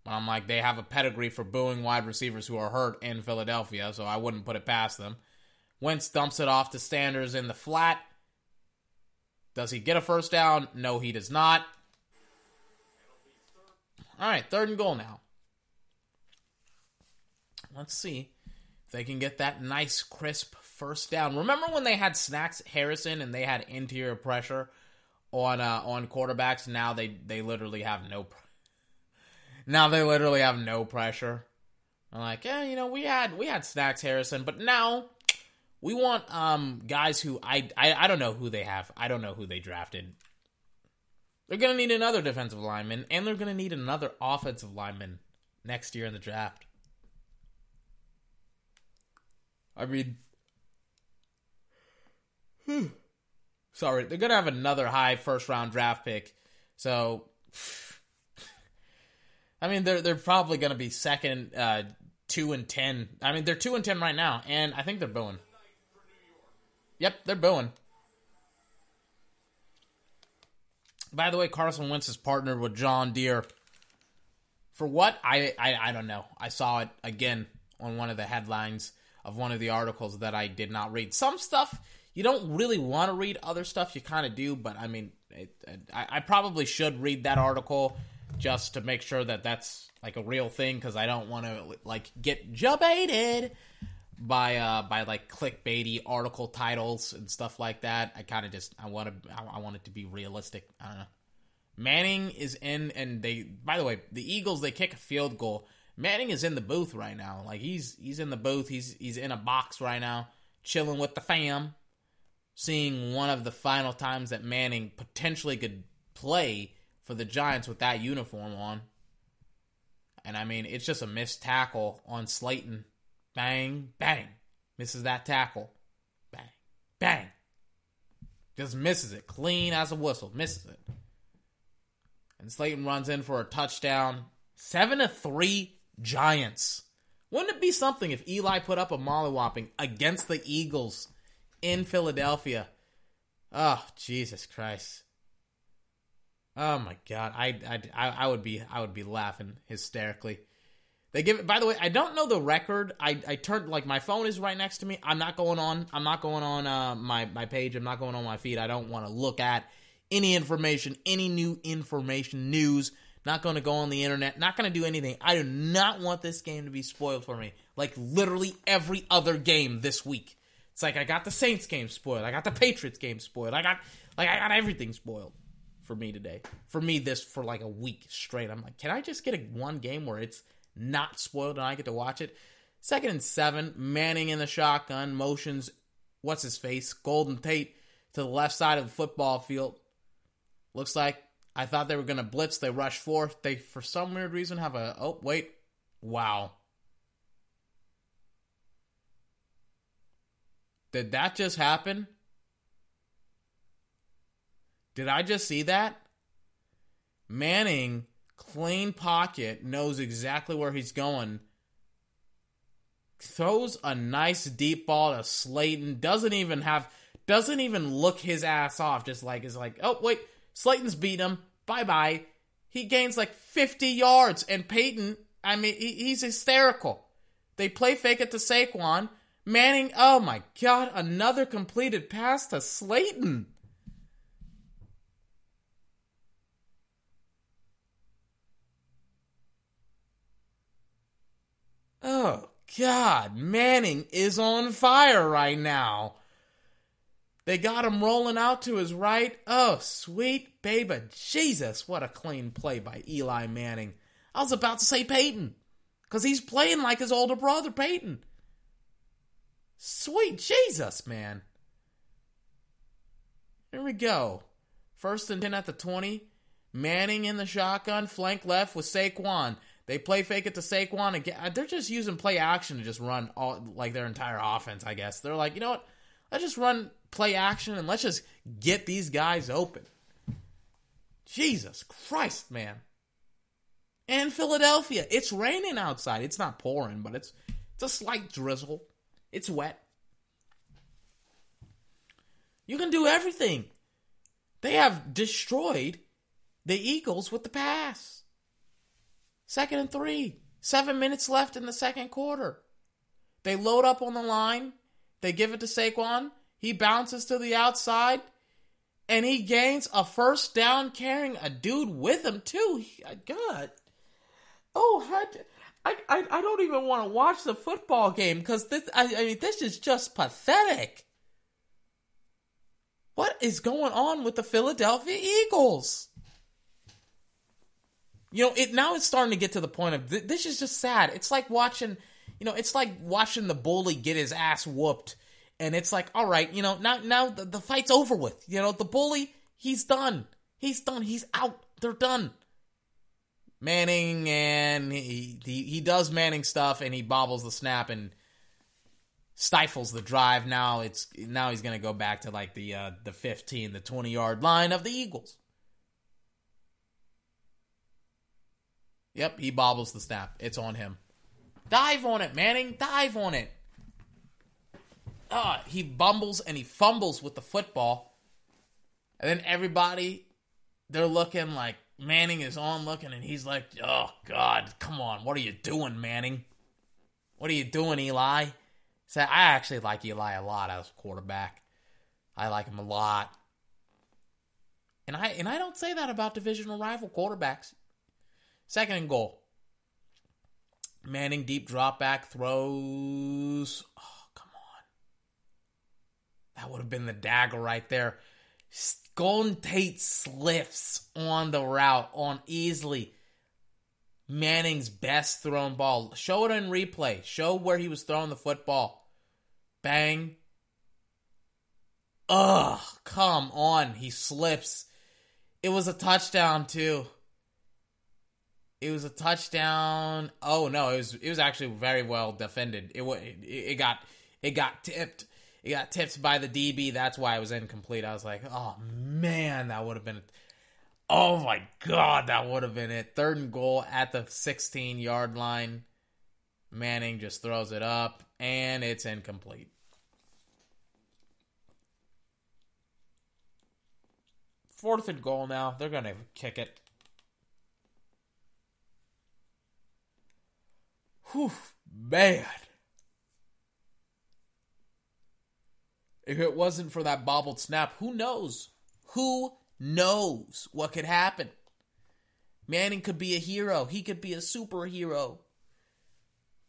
But I'm like, they have a pedigree for booing wide receivers who are hurt in Philadelphia, so I wouldn't put it past them. Wentz dumps it off to Sanders in the flat. Does he get a first down? No, he does not. All right, third and goal now. Let's see they can get that nice, crisp first down. Remember when they had Snacks Harrison and they had interior pressure on uh, on quarterbacks? Now they they literally have no. now they literally have no pressure. I'm like, yeah, you know, we had we had Snacks Harrison, but now we want um guys who I, I I don't know who they have. I don't know who they drafted. They're gonna need another defensive lineman, and they're gonna need another offensive lineman next year in the draft. I mean, sorry, they're gonna have another high first round draft pick. So, I mean, they're they're probably gonna be second, uh, two and ten. I mean, they're two and ten right now, and I think they're booing. Yep, they're booing. By the way, Carson Wentz is partnered with John Deere. For what? I, I I don't know. I saw it again on one of the headlines of one of the articles that I did not read. Some stuff you don't really want to read. Other stuff you kind of do. But I mean, it, I, I probably should read that article just to make sure that that's like a real thing because I don't want to like get jabaited by uh by like clickbaity article titles and stuff like that. I kind of just I want to I, I want it to be realistic. I don't know. Manning is in, and they. By the way, the Eagles they kick a field goal. Manning is in the booth right now. Like he's he's in the booth. He's he's in a box right now, chilling with the fam, seeing one of the final times that Manning potentially could play for the Giants with that uniform on. And I mean, it's just a missed tackle on Slayton Bang, bang. Misses that tackle. Bang, bang. Just misses it. Clean as a whistle. Misses it. And Slayton runs in for a touchdown. 7 to 3 Giants. Wouldn't it be something if Eli put up a mollywhopping against the Eagles in Philadelphia? Oh, Jesus Christ. Oh my god. I I I would be I would be laughing hysterically. They give it. By the way, I don't know the record. I I turned like my phone is right next to me. I'm not going on. I'm not going on uh, my my page. I'm not going on my feed. I don't want to look at any information, any new information, news. Not going to go on the internet. Not going to do anything. I do not want this game to be spoiled for me. Like literally every other game this week. It's like I got the Saints game spoiled. I got the Patriots game spoiled. I got like I got everything spoiled for me today. For me, this for like a week straight. I'm like, can I just get a one game where it's not spoiled and I get to watch it. Second and seven, Manning in the shotgun, motions, what's his face, Golden Tate to the left side of the football field. Looks like I thought they were going to blitz. They rush fourth. They, for some weird reason, have a. Oh, wait. Wow. Did that just happen? Did I just see that? Manning clean pocket, knows exactly where he's going. Throws a nice deep ball to Slayton. Doesn't even have doesn't even look his ass off. Just like is like, oh wait, Slayton's beat him. Bye bye. He gains like 50 yards, and Peyton, I mean, he, he's hysterical. They play fake it to Saquon. Manning, oh my God, another completed pass to Slayton. Oh, God, Manning is on fire right now. They got him rolling out to his right. Oh, sweet baby Jesus, what a clean play by Eli Manning. I was about to say Peyton, because he's playing like his older brother, Peyton. Sweet Jesus, man. Here we go. First and 10 at the 20. Manning in the shotgun, flank left with Saquon. They play fake it to Saquon again. Uh, they're just using play action to just run all like their entire offense, I guess. They're like, you know what? Let's just run play action and let's just get these guys open. Jesus Christ, man. And Philadelphia, it's raining outside. It's not pouring, but it's it's a slight drizzle. It's wet. You can do everything. They have destroyed the Eagles with the pass. Second and three. Seven minutes left in the second quarter. They load up on the line. They give it to Saquon. He bounces to the outside. And he gains a first down carrying a dude with him, too. He, uh, God. Oh, I, I, I don't even want to watch the football game because this, I, I mean, this is just pathetic. What is going on with the Philadelphia Eagles? You know, it now it's starting to get to the point of th- this is just sad. It's like watching, you know, it's like watching the bully get his ass whooped, and it's like, all right, you know, now now the, the fight's over with. You know, the bully, he's done. He's done. He's out. They're done. Manning and he, he he does Manning stuff and he bobbles the snap and stifles the drive. Now it's now he's going to go back to like the uh, the 15, the 20 yard line of the Eagles. Yep, he bobbles the snap. It's on him. Dive on it, Manning. Dive on it. Uh, he bumbles and he fumbles with the football. And then everybody, they're looking like Manning is on looking and he's like, oh, God, come on. What are you doing, Manning? What are you doing, Eli? So I actually like Eli a lot as a quarterback. I like him a lot. And I and I don't say that about divisional rival quarterbacks. Second and goal. Manning deep drop back throws. Oh. That would have been the dagger right there. Golden Tate slips on the route on easily. Manning's best thrown ball. Show it in replay. Show where he was throwing the football. Bang. Ugh, come on. He slips. It was a touchdown, too. It was a touchdown. Oh no, it was it was actually very well defended. It it, it got it got tipped. It got tipped by the DB. That's why it was incomplete. I was like, oh man, that would have been. Oh my god, that would have been it. Third and goal at the 16 yard line. Manning just throws it up, and it's incomplete. Fourth and goal now. They're going to kick it. Whew, man. If it wasn't for that bobbled snap, who knows? Who knows what could happen? Manning could be a hero. He could be a superhero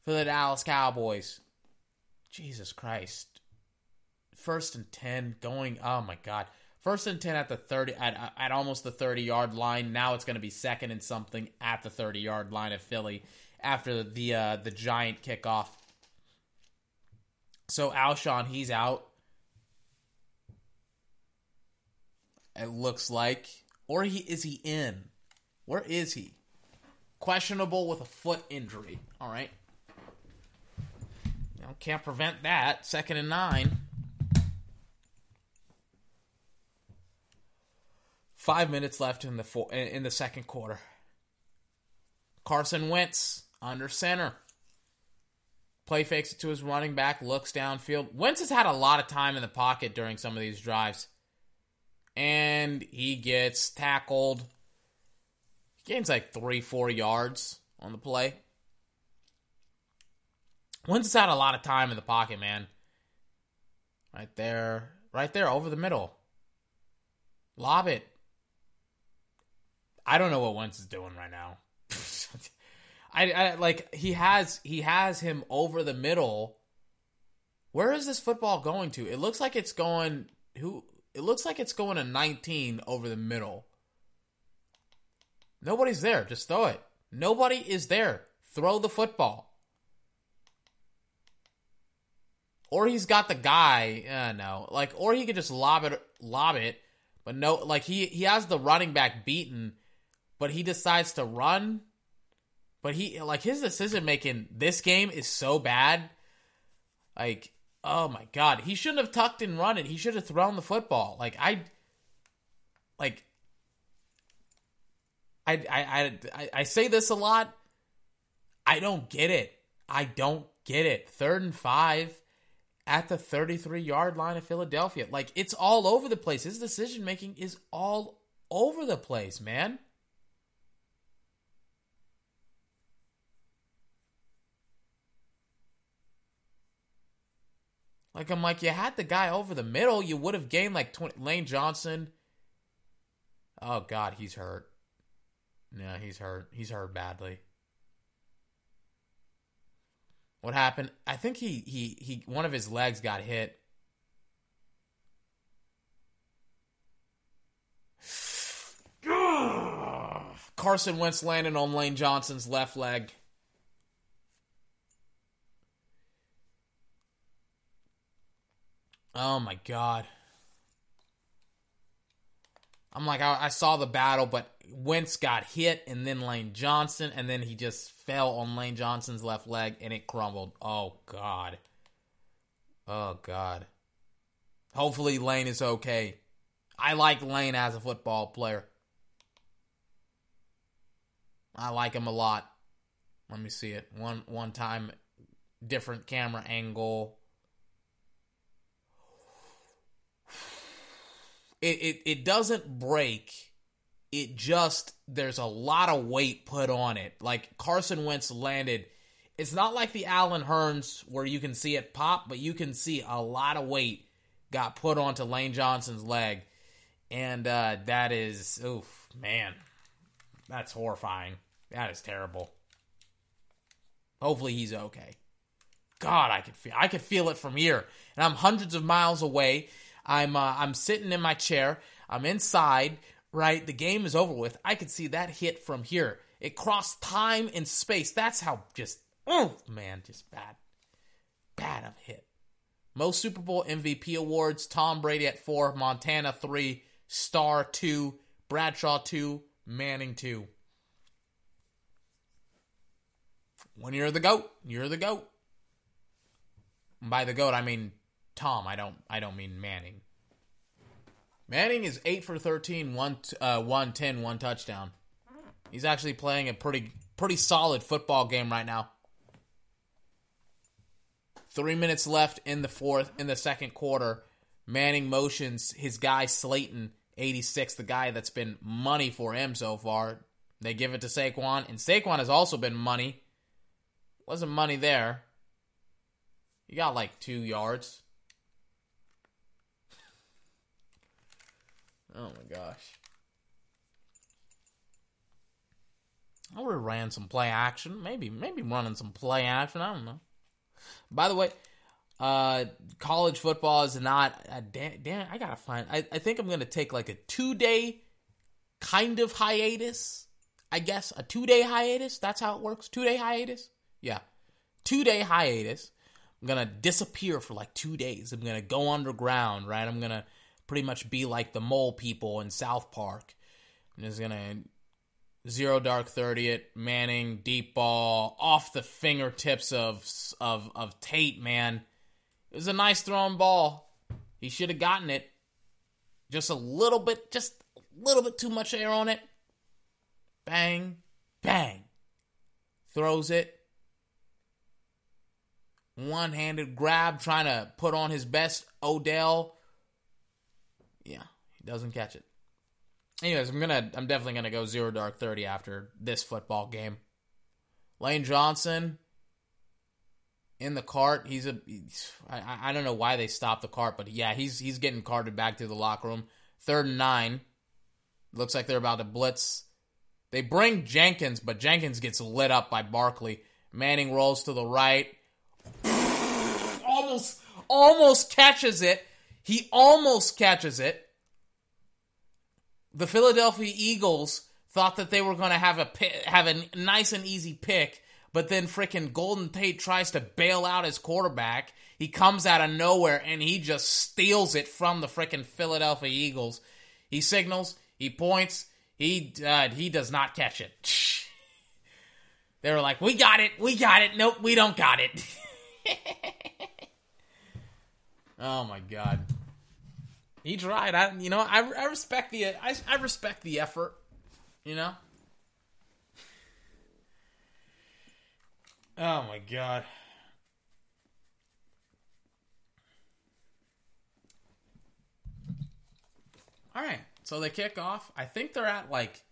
for the Dallas Cowboys. Jesus Christ. First and 10 going, oh my God. First and 10 at the 30, at, at almost the 30 yard line. Now it's going to be second and something at the 30 yard line of Philly after the uh, the giant kickoff. So Alshon, he's out. It looks like, or he is he in? Where is he? Questionable with a foot injury. All right. You know, can't prevent that. Second and nine. Five minutes left in the four, in the second quarter. Carson Wentz under center. Play fakes it to his running back, looks downfield. Wentz has had a lot of time in the pocket during some of these drives. And he gets tackled. He gains like three, four yards on the play. Wentz has had a lot of time in the pocket, man. Right there. Right there, over the middle. Lob it. I don't know what Wentz is doing right now. *laughs* I, I like he has he has him over the middle. Where is this football going to? It looks like it's going who it looks like it's going to 19 over the middle. Nobody's there. Just throw it. Nobody is there. Throw the football. Or he's got the guy. Uh, no, like, or he could just lob it, lob it. But no, like he he has the running back beaten, but he decides to run. But he like his decision making this game is so bad. Like, oh my god, he shouldn't have tucked and run it. He should have thrown the football. Like I, like I, I, I, I say this a lot. I don't get it. I don't get it. Third and five at the 33 yard line of Philadelphia. Like, it's all over the place. His decision making is all over the place, man. Like, I'm like, you had the guy over the middle. You would have gained like 20, Lane Johnson. Oh, God, he's hurt. Yeah, he's hurt. He's hurt badly. What happened? I think he he he one of his legs got hit. *sighs* Carson Wentz landed on Lane Johnson's left leg. Oh my god. I'm like, I, I, saw the battle, but Wentz got hit, and then Lane Johnson, and then he just fell on Lane Johnson's left leg, and it crumbled. Oh God. Oh God. Hopefully Lane is okay. I like Lane as a football player. I like him a lot. Let me see it. One one time different camera angle. It, it, it doesn't break. It just there's a lot of weight put on it. Like Carson Wentz landed. It's not like the Allen Hurns where you can see it pop, but you can see a lot of weight got put onto Lane Johnson's leg. And uh, that is, oof, man, that's horrifying. That is terrible. Hopefully he's okay. God, I could feel I could feel it from here, and I'm hundreds of miles away. I'm uh, I'm sitting in my chair. I'm inside. Right, the game is over with. I could see that hit from here. It crossed time and space. That's how just oh man, just bad, bad of hit. Most Super Bowl MVP awards: Tom Brady at four, Montana three, Starr two, Bradshaw two, Manning two. When you're the goat, you're the goat. by the goat, I mean Tom. I don't. I don't mean Manning. Manning is eight for 13, one, uh, one ten, one touchdown. He's actually playing a pretty pretty solid football game right now. Three minutes left in the fourth in the second quarter. Manning motions his guy Slayton, 86, the guy that's been money for him so far. They give it to Saquon, and Saquon has also been money. Wasn't money there. He got like two yards. Oh my gosh. I would have ran some play action. Maybe, maybe running some play action. I don't know. By the way, uh, college football is not. a damn, damn, I gotta find. I, I think I'm gonna take like a two day kind of hiatus. I guess a two day hiatus. That's how it works. Two day hiatus. Yeah, two day hiatus. I'm gonna disappear for like two days. I'm gonna go underground. Right. I'm gonna pretty much be like the mole people in South Park. And is gonna zero dark thirty Manning, deep ball, off the fingertips of of of Tate, man. It was a nice thrown ball. He should have gotten it. Just a little bit, just a little bit too much air on it. Bang, bang. Throws it. One handed grab, trying to put on his best Odell yeah, he doesn't catch it. Anyways, I'm gonna I'm definitely gonna go zero dark thirty after this football game. Lane Johnson in the cart. He's a he's, I I don't know why they stopped the cart, but yeah, he's he's getting carted back to the locker room. Third and nine. Looks like they're about to blitz. They bring Jenkins, but Jenkins gets lit up by Barkley. Manning rolls to the right. almost almost catches it. He almost catches it. The Philadelphia Eagles thought that they were going to have a have a nice and easy pick, but then freaking Golden Tate tries to bail out his quarterback. He comes out of nowhere and he just steals it from the freaking Philadelphia Eagles. He signals, he points, he uh, he does not catch it. *laughs* they were like, "We got it, we got it." Nope, we don't got it. *laughs* oh my god, he tried. I you know I, I respect the I, I respect the effort. You know. Oh my god. All right. So they kick off. I think they're at like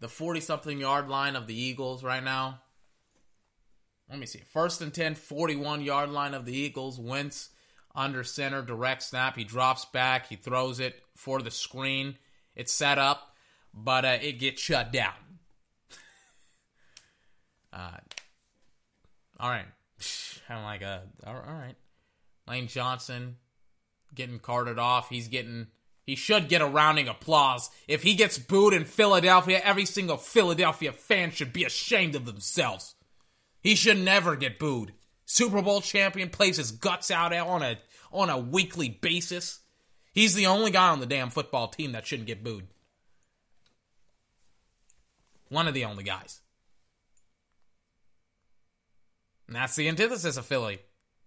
the 40 something yard line of the Eagles right now. Let me see. First and 10, 41 yard line of the Eagles. Wentz under center, direct snap. He drops back. He throws it for the screen. It's set up, but uh, it gets shut down. *laughs* uh, all right. *sighs* I'm like, uh, all right. Lane Johnson getting carted off. He's getting he should get a rounding applause. If he gets booed in Philadelphia, every single Philadelphia fan should be ashamed of themselves. He should never get booed. Super Bowl champion plays his guts out on a on a weekly basis. He's the only guy on the damn football team that shouldn't get booed. One of the only guys. And that's the antithesis of Philly.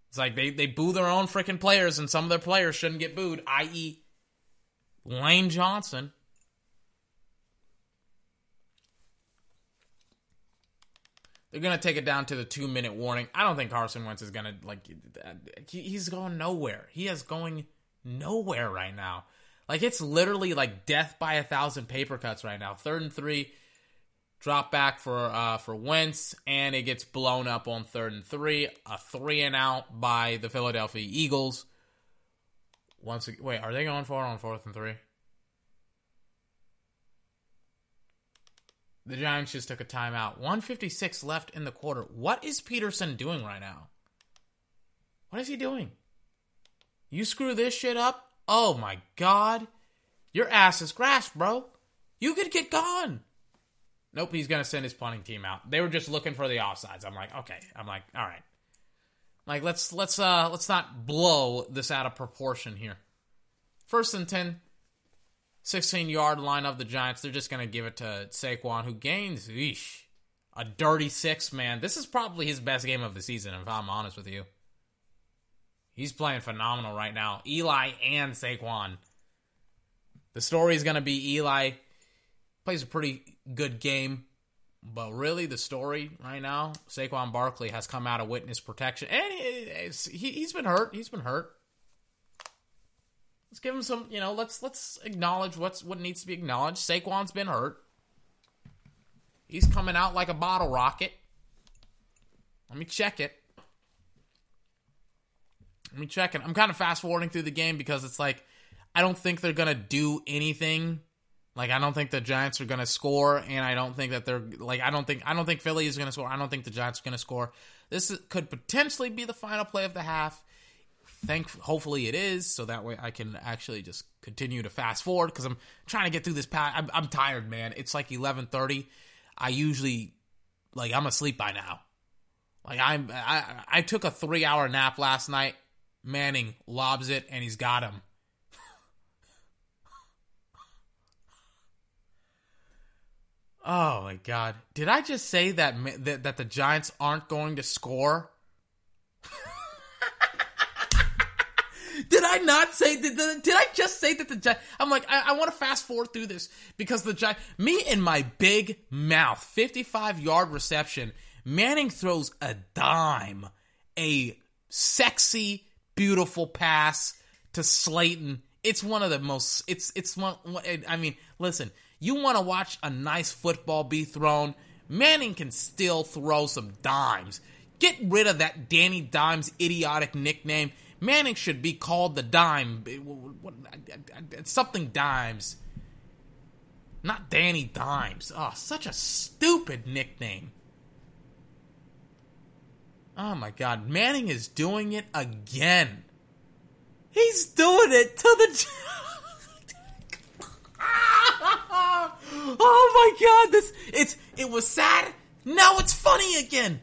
It's like they, they boo their own freaking players, and some of their players shouldn't get booed, i.e., Lane Johnson. They're gonna take it down to the two minute warning. I don't think Carson Wentz is gonna like. He's going nowhere. He is going nowhere right now. Like it's literally like death by a thousand paper cuts right now. Third and three, drop back for uh, for Wentz, and it gets blown up on third and three. A three and out by the Philadelphia Eagles. Once again, wait, are they going for it on fourth and three? The Giants just took a timeout. 156 left in the quarter. What is Pederson doing right now? What is he doing? You screw this shit up? Oh my god. Your ass is grass, bro. You could get gone. Nope, he's gonna send his punting team out. They were just looking for the offsides. I'm like, okay. I'm like, all right. Like let's let's uh let's not blow this out of proportion here. First and 10, 16 yard line of the Giants. They're just gonna give it to Saquon, who gains eesh, a dirty six. Man, this is probably his best game of the season. If I'm honest with you, he's playing phenomenal right now. Eli and Saquon. The story is gonna be Eli plays a pretty good game. But really, the story right now, Saquon Barkley has come out of witness protection, and he, he's been hurt. He's been hurt. Let's give him some, you know. Let's let's acknowledge what's what needs to be acknowledged. Saquon's been hurt. He's coming out like a bottle rocket. Let me check it. Let me check it. I'm kind of fast forwarding through the game because it's like I don't think they're gonna do anything like I don't think the Giants are to score, and I don't think that they're like I don't think I don't think Philly is to score. I don't think the Giants are to score. This could potentially be the final play of the half. Thank, hopefully it is, so that way I can actually just continue to fast forward because I'm trying to get through this. Path. I'm, I'm tired, man. It's like 11:30. I usually like I'm asleep by now. Like I'm I I took a three hour nap last night. Manning lobs it and he's got him. *laughs* Oh my god! Did I just say that that, that the Giants aren't going to score? Did I not say did, did I just say that the? I'm like I, I want to fast forward through this because the Giants, me in my big mouth, 55 yard reception. Manning throws a dime, a sexy, beautiful pass to Slayton. It's one of the most. It's it's one. I mean, listen you want to watch a nice football be thrown? Manning can still throw some dimes. Get rid of that Danny Dimes idiotic nickname. Manning should be called the dime. Something dimes. Not Danny Dimes. Oh, such a stupid nickname. Oh my god, Manning is doing it again. He's doing it to the *laughs* Oh my god, this it's it was sad. Now it's funny again.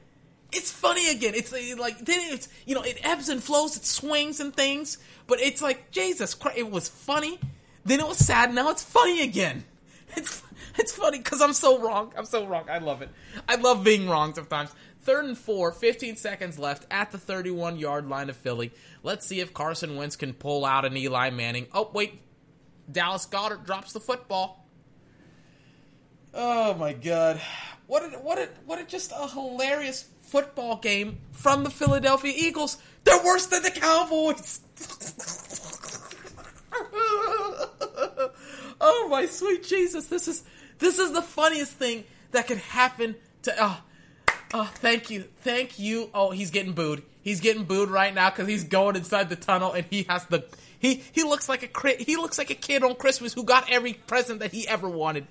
It's funny again. It's uh, like then it's you know it ebbs and flows, it swings and things, but it's like Jesus Christ. It was funny, then it was sad. Now it's funny again. *laughs* It's it's funny because I'm so wrong. I'm so wrong. I love it. I love being wrong sometimes. Third and four, 15 seconds left at the 31 yard line of Philly. Let's see if Carson Wentz can pull out an Eli Manning. Oh, wait. Dallas Goedert drops the football. Oh my god. What a, what a, what a just a hilarious football game from the Philadelphia Eagles. They're worse than the Cowboys. *laughs* oh my sweet Jesus. This is this is the funniest thing that could happen to oh, oh thank you. Thank you. Oh, he's getting booed. He's getting booed right now cuz he's going inside the tunnel and he has the he he looks like a he looks like a kid on Christmas who got every present that he ever wanted.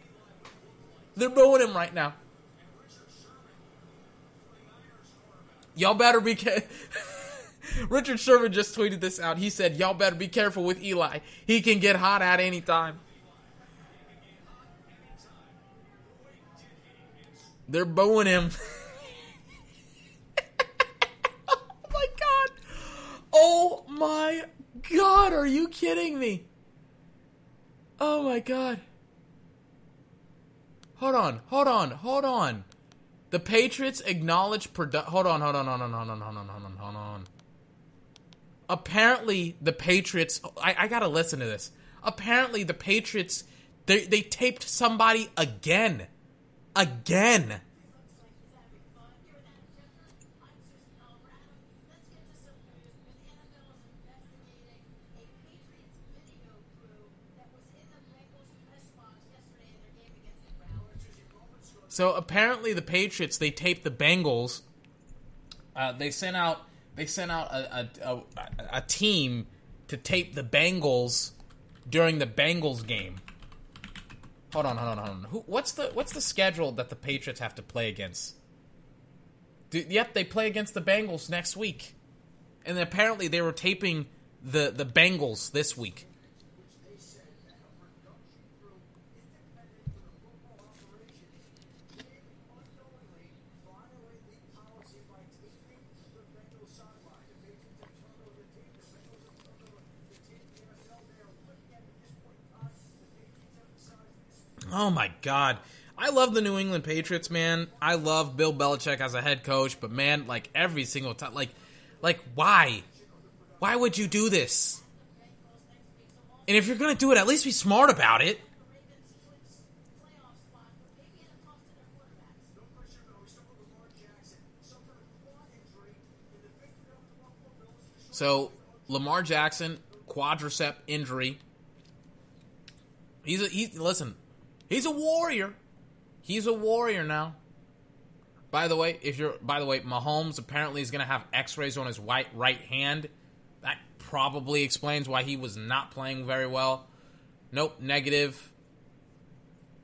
They're booing him right now. Y'all better be careful. *laughs* Richard Sherman just tweeted this out. He said, Y'all better be careful with Eli. He can get hot at any time. They're booing him. *laughs* oh my god. Oh my god. Are you kidding me? Oh my god. Hold on, hold on, hold on. The Patriots acknowledge produ- Hold on, hold on, hold on, hold on, hold on, hold on, hold on. Apparently, the Patriots. I, I gotta listen to this. Apparently, the Patriots. They, they taped somebody again. Again. So apparently the Patriots they taped the Bengals. Uh, they sent out they sent out a, a, a, a team to tape the Bengals during the Bengals game. Hold on, hold on, hold on. Who, what's the what's the schedule that the Patriots have to play against? Do, yep, they play against the Bengals next week, and apparently they were taping the the Bengals this week. Oh my god. I love the New England Patriots, man. I love Bill Belichick as a head coach, but man, like every single time like like why? Why would you do this? And if you're going to do it, at least be smart about it. So, Lamar Jackson, quadricep injury. He's a, he's listen, He's a warrior. He's a warrior now. By the way, if you're by the way, Mahomes apparently is going to have X-rays on his white right hand. That probably explains why he was not playing very well. Nope, negative.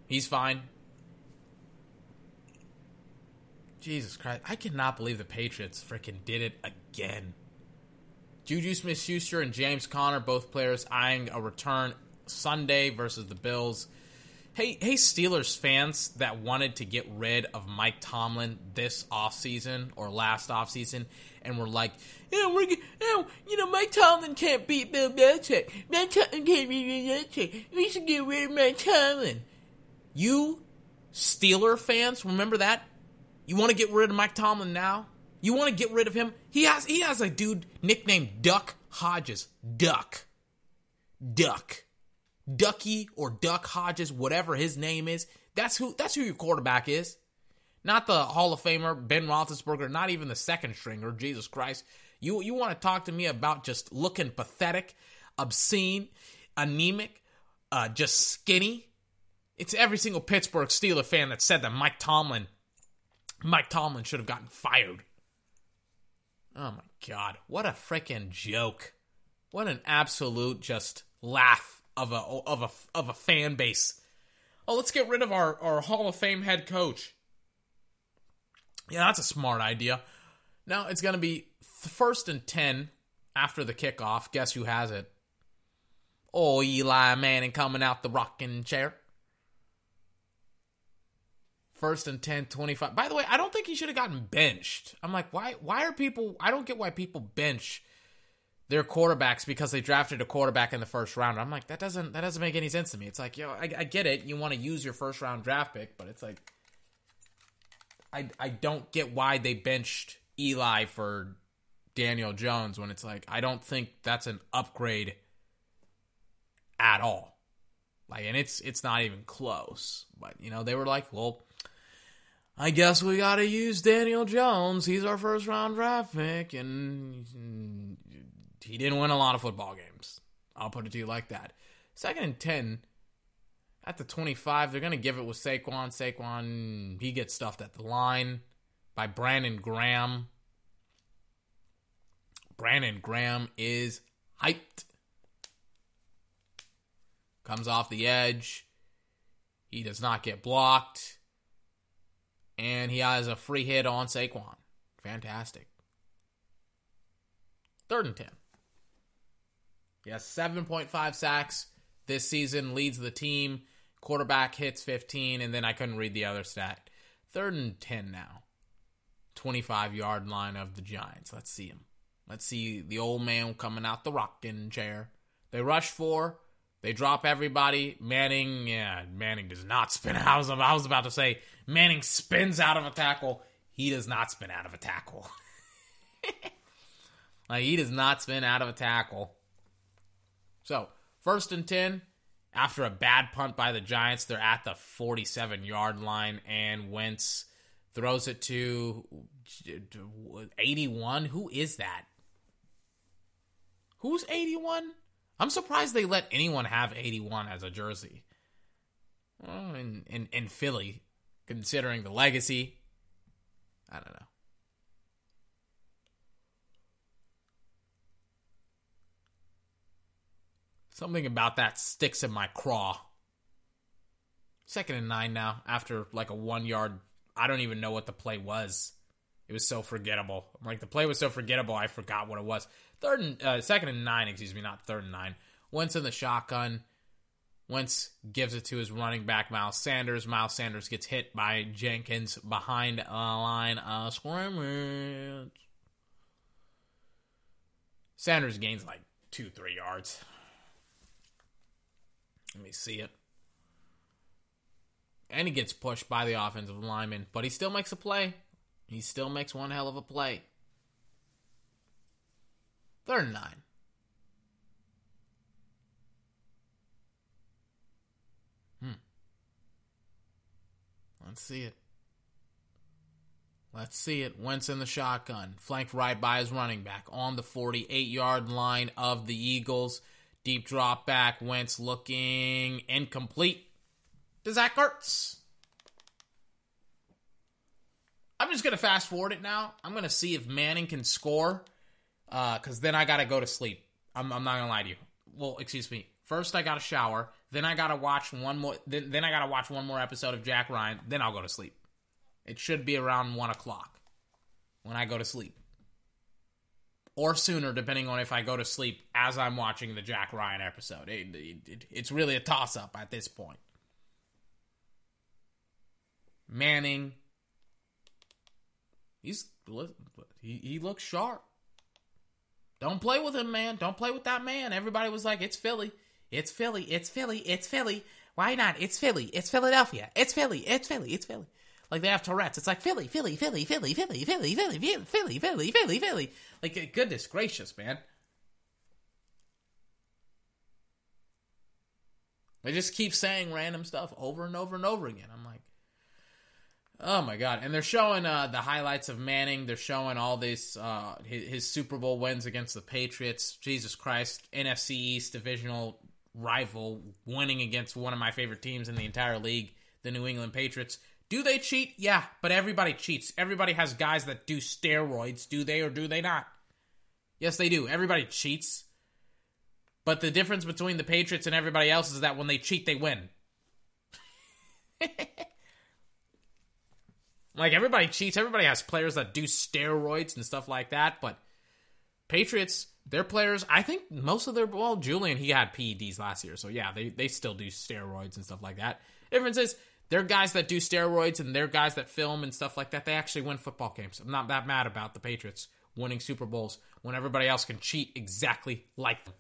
He's fine. Jesus Christ, I cannot believe the Patriots freaking did it again. Juju Smith-Schuster and James Conner, both players eyeing a return Sunday versus the Bills. Hey, hey, Steelers fans that wanted to get rid of Mike Tomlin this offseason or last offseason and were like, yeah, we're, yeah, you know, Mike Tomlin can't beat Bill Belichick. Mike Tomlin can't beat Bill Belichick. We should get rid of Mike Tomlin. You Steeler fans, remember that? You want to get rid of Mike Tomlin now? You want to get rid of him? He has he has a dude nicknamed Duck Hodges. Duck. Duck. Ducky or Duck Hodges, whatever his name is. That's who that's who your quarterback is. Not the Hall of Famer Ben Roethlisberger, not even the second stringer. Jesus Christ, you you want to talk to me about just looking pathetic, obscene, anemic, uh, just skinny? It's every single Pittsburgh Steeler fan that said that Mike Tomlin, Mike Tomlin should have gotten fired. Oh my God, what a freaking joke! What an absolute just laugh of a of a of a fan base. Oh, let's get rid of our, our Hall of Fame head coach. Yeah, that's a smart idea. Now it's going to be first and 10 after the kickoff. Guess who has it? Oh, Eli Manning coming out the rocking chair. First and 10, 25. By the way, I don't think he should have gotten benched. I'm like, why why are people I don't get why people bench their quarterbacks because they drafted a quarterback in the first round. I'm like, that doesn't that doesn't make any sense to me. It's like, yo, I, I get it. You want to use your first round draft pick, but it's like I I don't get why they benched Eli for Daniel Jones when it's like I don't think that's an upgrade at all. Like and it's it's not even close. But you know, they were like, well, I guess we got to use Daniel Jones. He's our first round draft pick and he didn't win a lot of football games. I'll put it to you like that. Second and 10 at the 25, they're going to give it with Saquon. Saquon, he gets stuffed at the line by Brandon Graham. Brandon Graham is hyped. Comes off the edge. He does not get blocked. And he has a free hit on Saquon. Fantastic. Third and 10. He has 7.5 sacks this season, leads the team. Quarterback hits 15, and then I couldn't read the other stat. Third and 10 now. 25 yard line of the Giants. Let's see him. Let's see the old man coming out the rocking chair. They rush four. They drop everybody. Manning, yeah, Manning does not spin. *laughs* I was, I was about to say Manning spins out of a tackle. He does not spin out of a tackle. *laughs* like he does not spin out of a tackle. So, first and 10, after a bad punt by the Giants, they're at the 47 yard line, and Wentz throws it to 81. Who is that? Who's 81? I'm surprised they let anyone have 81 as a jersey. Well, in, in, in Philly, considering the legacy, I don't know. Something about that sticks in my craw. Second and nine now, after like a one yard. I don't even know what the play was. It was so forgettable. Like the play was so forgettable, I forgot what it was. Third and uh, second and nine, excuse me, not third and nine. Wentz in the shotgun. Wentz gives it to his running back, Miles Sanders. Miles Sanders gets hit by Jenkins behind a line of scrimmage. Sanders gains like two, three yards. Let me see it. And he gets pushed by the offensive lineman, but he still makes a play. He still makes one hell of a play. Third and nine. Hmm. Let's see it. Let's see it. Wentz in the shotgun, flanked right by his running back on the 48 yard line of the Eagles. Deep drop back. Wentz looking incomplete to Zach Ertz. I'm just gonna fast forward it now. I'm gonna see if Manning can score, because uh, then I gotta go to sleep. I'm, I'm, not gonna lie to you. Well, excuse me. First, I gotta shower. Then I gotta watch one more. Then, then I gotta watch one more episode of Jack Ryan. Then I'll go to sleep. It should be around one o'clock when I go to sleep or sooner, depending on if I go to sleep as I'm watching the Jack Ryan episode. It, it, it's really a toss up at this point. Manning, he's he, he looks sharp. Don't play with him, man. Don't play with that man. Everybody was like, "It's Philly, it's Philly, it's Philly, it's Philly." Why not? It's Philly, it's Philadelphia, it's Philly, it's Philly, it's Philly. Like they have Tourette's. It's like Philly, Philly, Philly, Philly, Philly, Philly, Philly, Philly, Philly, Philly, Philly. Philly. Like goodness gracious, man. They just keep saying random stuff over and over and over again. I'm like, oh my god! And they're showing uh, the highlights of Manning. They're showing all this uh, his, his Super Bowl wins against the Patriots. Jesus Christ! NFC East divisional rival, winning against one of my favorite teams in the entire league, the New England Patriots. Do they cheat? Yeah, but everybody cheats. Everybody has guys that do steroids. Do they or do they not? Yes, they do. Everybody cheats. But the difference between the Patriots and everybody else is that when they cheat, they win. *laughs* like everybody cheats, everybody has players that do steroids and stuff like that, but Patriots, their players, I think most of their well, Julian he had PEDs last year, so yeah, they they still do steroids and stuff like that. Difference is they're guys that do steroids and they're guys that film and stuff like that. They actually win football games. I'm not that mad about the Patriots winning Super Bowls when everybody else can cheat exactly like them.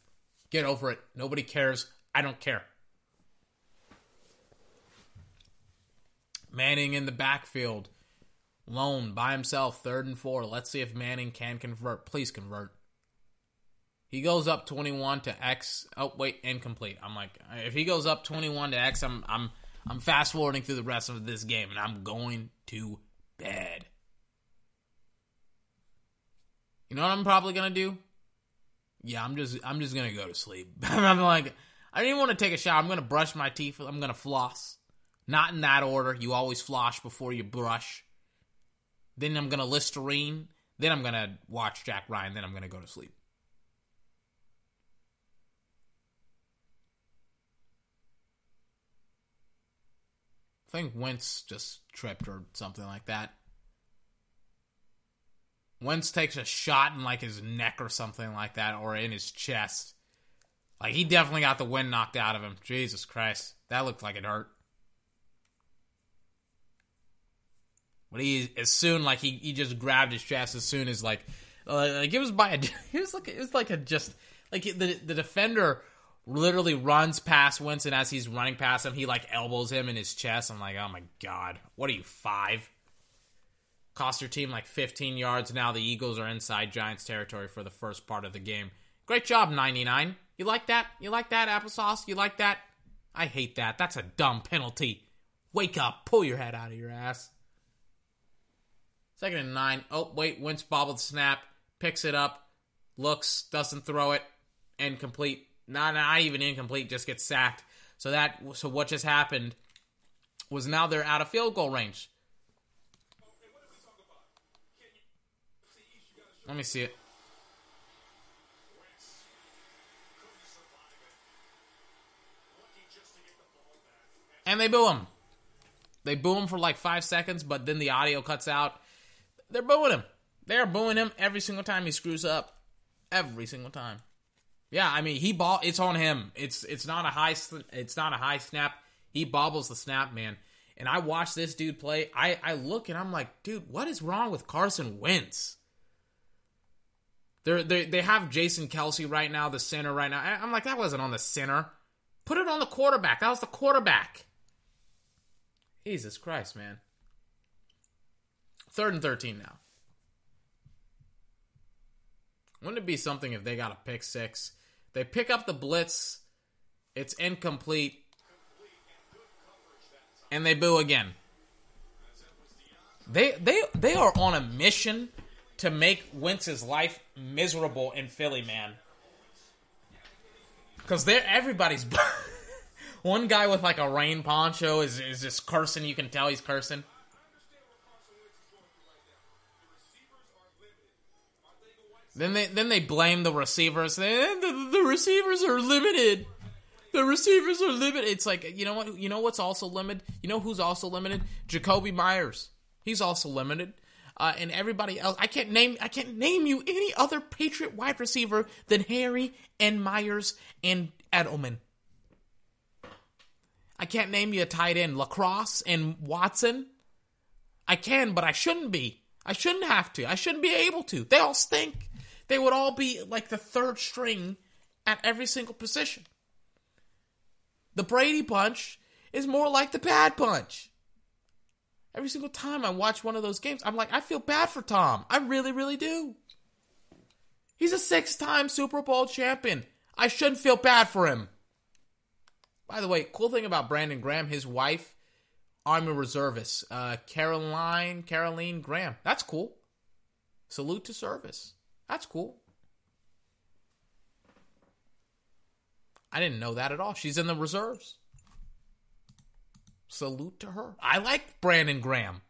Get over it. Nobody cares. I don't care. Manning in the backfield, lone by himself, third and four. Let's see if Manning can convert. Please convert. He goes up 21 to X. Oh wait, incomplete. I'm like, if he goes up 21 to X, I'm I'm I'm fast forwarding through the rest of this game, and I'm going to bed. You know what I'm probably gonna do? Yeah, I'm just I'm just gonna go to sleep. *laughs* I'm like, I didn't want to take a shower. I'm gonna brush my teeth. I'm gonna floss. Not in that order. You always floss before you brush. Then I'm gonna Listerine. Then I'm gonna watch Jack Ryan. Then I'm gonna go to sleep. I think Wentz just tripped or something like that. Wentz takes a shot in like his neck or something like that, or in his chest. Like he definitely got the wind knocked out of him. Jesus Christ, that looked like it hurt. But he as soon like he, he just grabbed his chest as soon as like uh, like it was by a *laughs* it was like it was like a just like the the defender literally runs past Winston as he's running past him. He like elbows him in his chest. I'm like, oh my god, what are you five? Cost your team like 15 yards. Now the Eagles are inside Giants territory for the first part of the game. Great job, 99. You like that? You like that applesauce? You like that? I hate that. That's a dumb penalty. Wake up. Pull your head out of your ass. Second and nine. Oh, wait. Wentz bobbled snap. Picks it up. Looks. Doesn't throw it. Incomplete. Not, not even incomplete. Just gets sacked. So that. So what just happened was now they're out of field goal range. Let me see it. And they boo him. They boo him for like five seconds, but then the audio cuts out. They're booing him. They're booing him every single time he screws up. Every single time. Yeah, I mean he ball. It's on him. It's it's not a high. It's not a high snap. He bobbles the snap, man. And I watch this dude play. I I look and I'm like, dude, what is wrong with Carson Wentz? They're, they they have Jason Kelce right now, the center right now. I'm like, that wasn't on the center. Put it on the quarterback. That was the quarterback. Jesus Christ, man. Third and 13 now. Wouldn't it be something if they got a pick six? They pick up the blitz. It's incomplete. And they boo again. They they they are on a mission to make Wentz's life miserable in Philly, man. Because they're everybody's. *laughs* One guy with like a rain poncho is is just cursing. You can tell he's cursing. Then they then they blame the receivers. Receivers are limited. The receivers are limited. It's like you know what? You know what's also limited? You know who's also limited? Jakobi Meyers. He's also limited. Uh, and everybody else, I can't name. I can't name you any other Patriot wide receiver than Harry and Meyers and Edelman. I can't name you a tight end, Lacrosse and Watson. I can, but I shouldn't be. I shouldn't have to. I shouldn't be able to. They all stink. They would all be like the third string at every single position. The Brady punch is more like the bad punch. Every single time I watch one of those games, I'm like, I feel bad for Tom. I really, really do. He's a six time Super Bowl champion. I shouldn't feel bad for him. By the way, cool thing about Brandon Graham, his wife, Army reservist, uh, Caroline Caroline Graham. That's cool. Salute to service. That's cool. I didn't know that at all. She's in the reserves. Salute to her. I like Brandon Graham.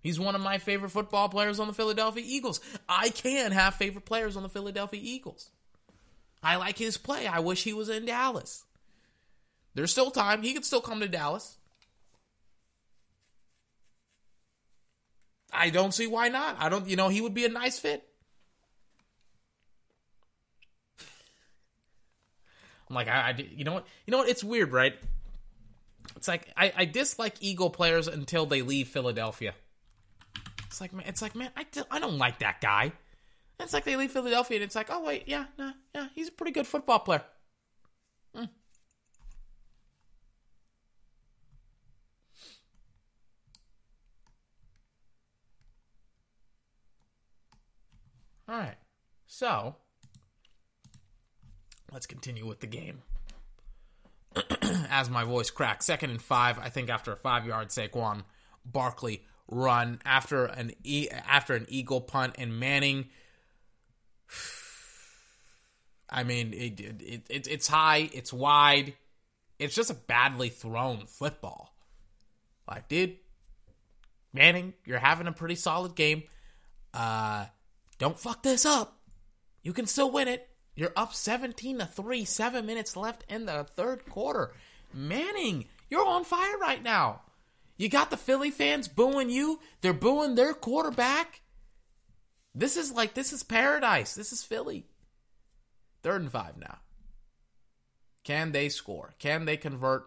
He's one of my favorite football players on the Philadelphia Eagles. I can have favorite players on the Philadelphia Eagles. I like his play. I wish he was in Dallas. There's still time. He could still come to Dallas. I don't see why not. I don't, you know, he would be a nice fit. I'm like, I, I you know what, you know what? It's weird, right? It's like I, I dislike Eagle players until they leave Philadelphia. It's like, man, it's like, man, I, I don't like that guy. It's like they leave Philadelphia and it's like, oh wait, yeah, nah, yeah, he's a pretty good football player. Mm. All right, so let's continue with the game. *clears throat* As my voice cracks, second and five, I think after a five-yard Saquon Barkley run after an e- after an eagle punt and Manning. *sighs* I mean, it, it, it, it's high, it's wide, it's just a badly thrown football. Like, dude, Manning, you're having a pretty solid game. Uh, don't fuck this up. You can still win it. You're up 17 to 3, 7 minutes left in the third quarter. Manning, you're on fire right now. You got the Philly fans booing you. They're booing their quarterback. This is like this is paradise. This is Philly. Third and five now. Can they score? Can they convert?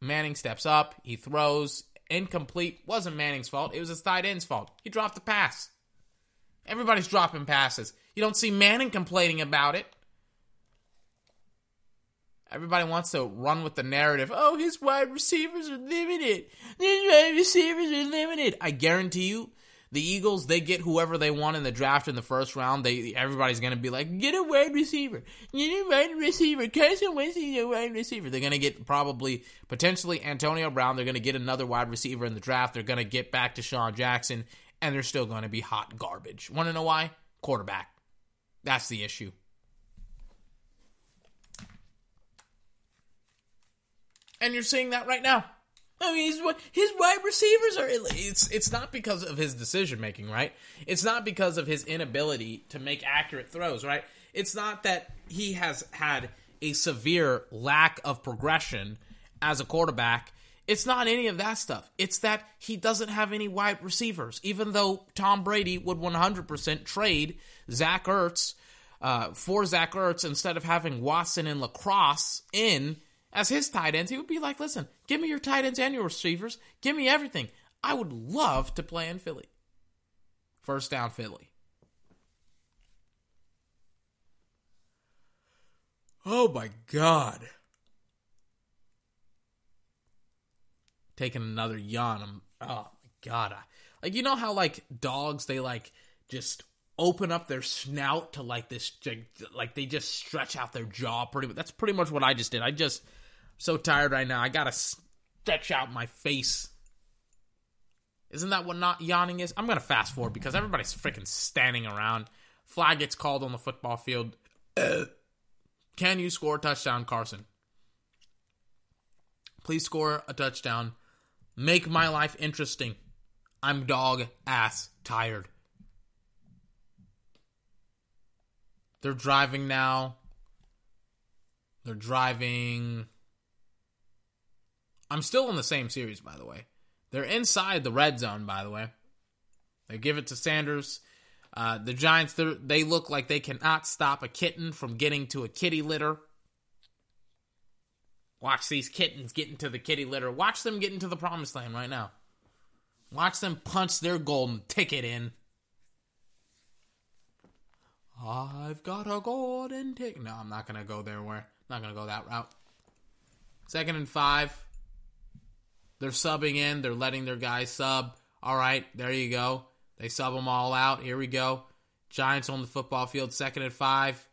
Manning steps up. He throws. Incomplete. Wasn't Manning's fault. It was his tight end's fault. He dropped the pass. Everybody's dropping passes. You don't see Manning complaining about it. Everybody wants to run with the narrative. Oh, his wide receivers are limited. His wide receivers are limited. I guarantee you, the Eagles they get whoever they want in the draft in the first round. They everybody's gonna be like, get a wide receiver, get a wide receiver. Carson Wentz is a wide receiver. They're gonna get probably potentially Antonio Brown. They're gonna get another wide receiver in the draft. They're gonna get back DeSean Jackson, and they're still gonna be hot garbage. Want to know why? Quarterback. That's the issue. And you're seeing that right now. I mean, his, his wide receivers are. It's it's not because of his decision making, right? It's not because of his inability to make accurate throws, right? It's not that he has had a severe lack of progression as a quarterback. It's not any of that stuff. It's that he doesn't have any wide receivers. Even though Tom Brady would 100% trade Zach Ertz uh, for Zach Ertz instead of having Watson and LaCrosse in as his tight ends, he would be like, listen, give me your tight ends and your receivers. Give me everything. I would love to play in Philly. First down, Philly. Oh my God. Taking another yawn. I'm, oh my God. I, like, you know how, like, dogs, they, like, just open up their snout to, like, this, like, they just stretch out their jaw pretty much. That's pretty much what I just did. I just so tired right now. I gotta stretch out my face. Isn't that what not yawning is? I'm gonna fast forward because everybody's freaking standing around. Flag gets called on the football field. *clears throat* Can you score a touchdown, Carson? Please score a touchdown. Make my life interesting. I'm dog ass tired. They're driving now. They're driving I'm still in the same series, by the way. They're inside the red zone, by the way. They give it to Sanders. Uh, the Giants, they look like they cannot stop a kitten from getting to a kitty litter. Watch these kittens get into the kitty litter. Watch them get into the promised land right now. Watch them punch their golden ticket in. I've got a golden ticket. No, I'm not gonna go there. Where? I'm not gonna go that route. Second and five. They're subbing in. They're letting their guys sub. All right, there you go. They sub them all out. Here we go. Giants on the football field, second and five.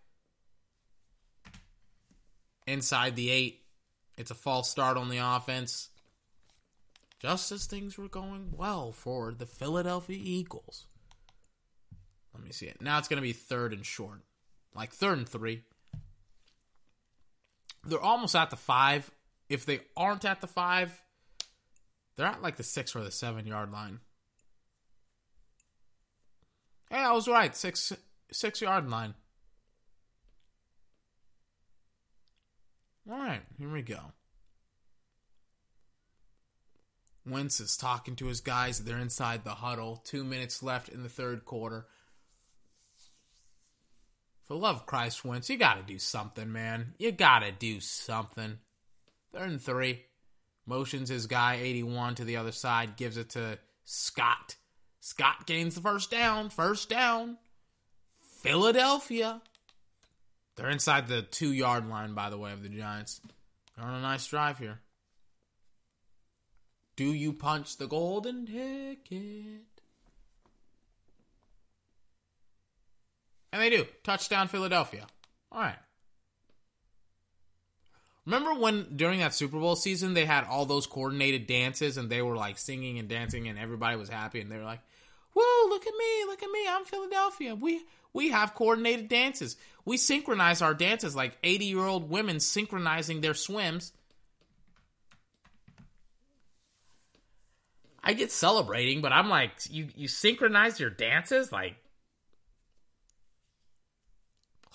Inside the eight. It's a false start on the offense. Just as things were going well for the Philadelphia Eagles. Let me see it. Now it's going to be third and short. Like third and three. They're almost at the five. If they aren't at the five, they're at like the six or the seven yard line. Hey, I was right. Six six yard line. All right, here we go. Wentz is talking to his guys. They're inside the huddle. Two minutes left in the third quarter. For love of Christ, Wentz, you got to do something, man. You got to do something. Third and three. Motions his guy 81 to the other side, gives it to Scott. Scott gains the first down. First down. Philadelphia. They're inside the two yard line, by the way, of the Giants. They're on a nice drive here. Do you punch the golden ticket? And they do. Touchdown, Philadelphia. All right. Remember when during that Super Bowl season they had all those coordinated dances and they were like singing and dancing and everybody was happy and they were like, "Whoa, look at me, look at me, I'm Philadelphia. We we have coordinated dances. We synchronize our dances like 80-year-old women synchronizing their swims." I get celebrating, but I'm like, you you synchronize your dances like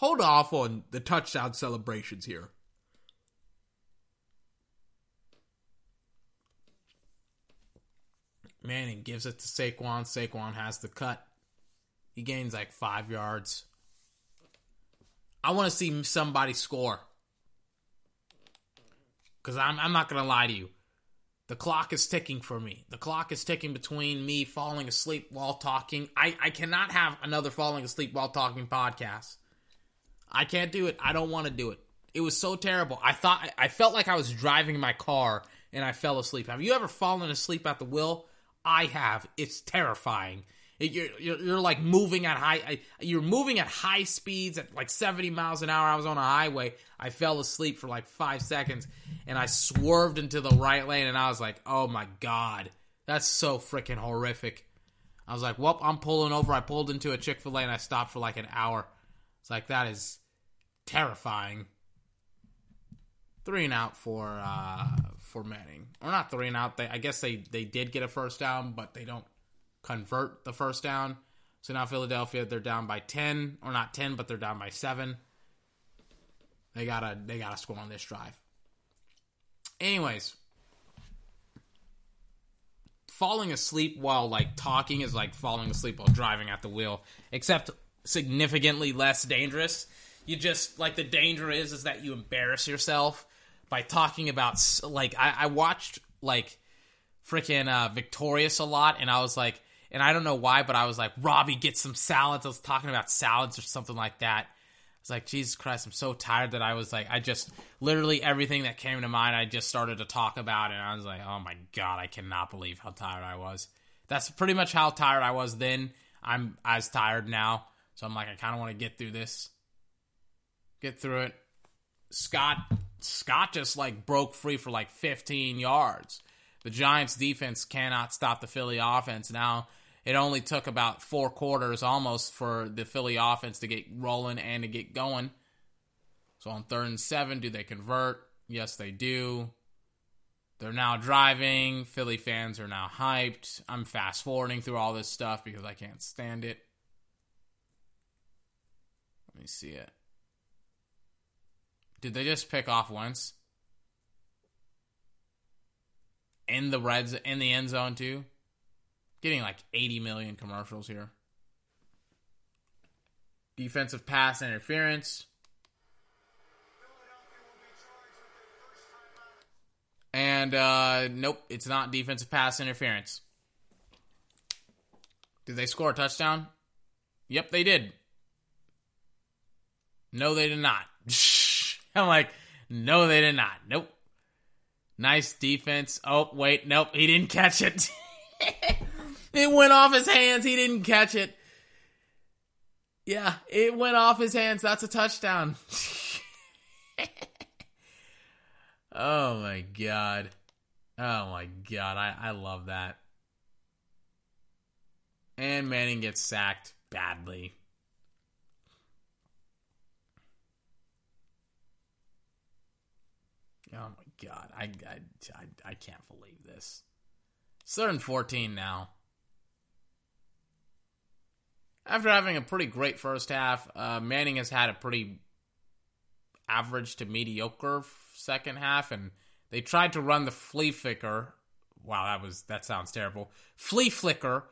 Hold off on the touchdown celebrations here. Manning gives it to Saquon. Saquon has the cut. He gains like five yards. I want to see somebody score. Because I'm, I'm not going to lie to you. The clock is ticking for me. The clock is ticking between me falling asleep while talking. I, I cannot have another falling asleep while talking podcast. I can't do it. I don't want to do it. It was so terrible. I thought I felt like I was driving my car and I fell asleep. Have you ever fallen asleep at the wheel? I have. It's terrifying. You're, you're, you're like moving at high. You're moving at high speeds at like 70 miles an hour. I was on a highway. I fell asleep for like five seconds, and I swerved into the right lane, and I was like, "Oh my god, that's so freaking horrific." I was like, "Well, I'm pulling over." I pulled into a Chick Fil A and I stopped for like an hour. It's like that is terrifying. Three and out for uh, for Manning, or not three and out. They I guess they they did get a first down, but they don't convert the first down. So now Philadelphia they're down by ten, or not ten, but they're down by seven. They gotta they gotta score on this drive. Anyways, falling asleep while like talking is like falling asleep while driving at the wheel, except significantly less dangerous. You just like the danger is is that you embarrass yourself by talking about like I, I watched like freaking uh, Victorious a lot, and I was like, and I don't know why, but I was like, Robbie, get some salads. I was talking about salads or something like that. I was like, Jesus Christ, I'm so tired that I was like, I just literally everything that came to mind, I just started to talk about, and I was like, oh my god, I cannot believe how tired I was. That's pretty much how tired I was then. I'm as tired now, so I'm like, I kind of want to get through this, get through it. Scott Scott just like broke free for like 15 yards. The Giants defense cannot stop the Philly offense. Now, it only took about four quarters almost for the Philly offense to get rolling and to get going. So on third and seven, do they convert? Yes, they do. They're now driving. Philly fans are now hyped. I'm fast forwarding through all this stuff because I can't stand it. Let me see it. Did they just pick off once? In the reds in the end zone too? Getting like 80 million commercials here. Defensive pass interference. And uh nope, it's not defensive pass interference. Did they score a touchdown? Yep, they did. No, they did not. *laughs* *laughs* I'm like, no, they did not. Nope. Nice defense. Oh, wait, nope, he didn't catch it. *laughs* it went off his hands. He didn't catch it. Yeah, it went off his hands. That's a touchdown. *laughs* oh my god. Oh my god. I, I love that. And Manning gets sacked badly. Oh my god, I, I, I, I can't believe this. Third and 14 now. After having a pretty great first half, uh, Manning has had a pretty average to mediocre second half, and they tried to run the flea flicker, wow, that was that sounds terrible. Flea flicker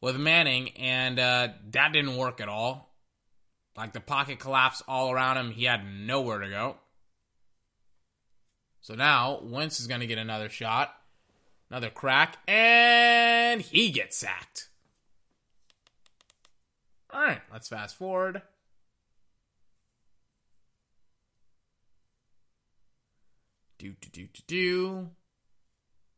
with Manning, and uh, that didn't work at all. Like the pocket collapsed all around him. He had nowhere to go. So now Wentz is going to get another shot, another crack, and he gets sacked. All right, let's fast forward. Do do do do do.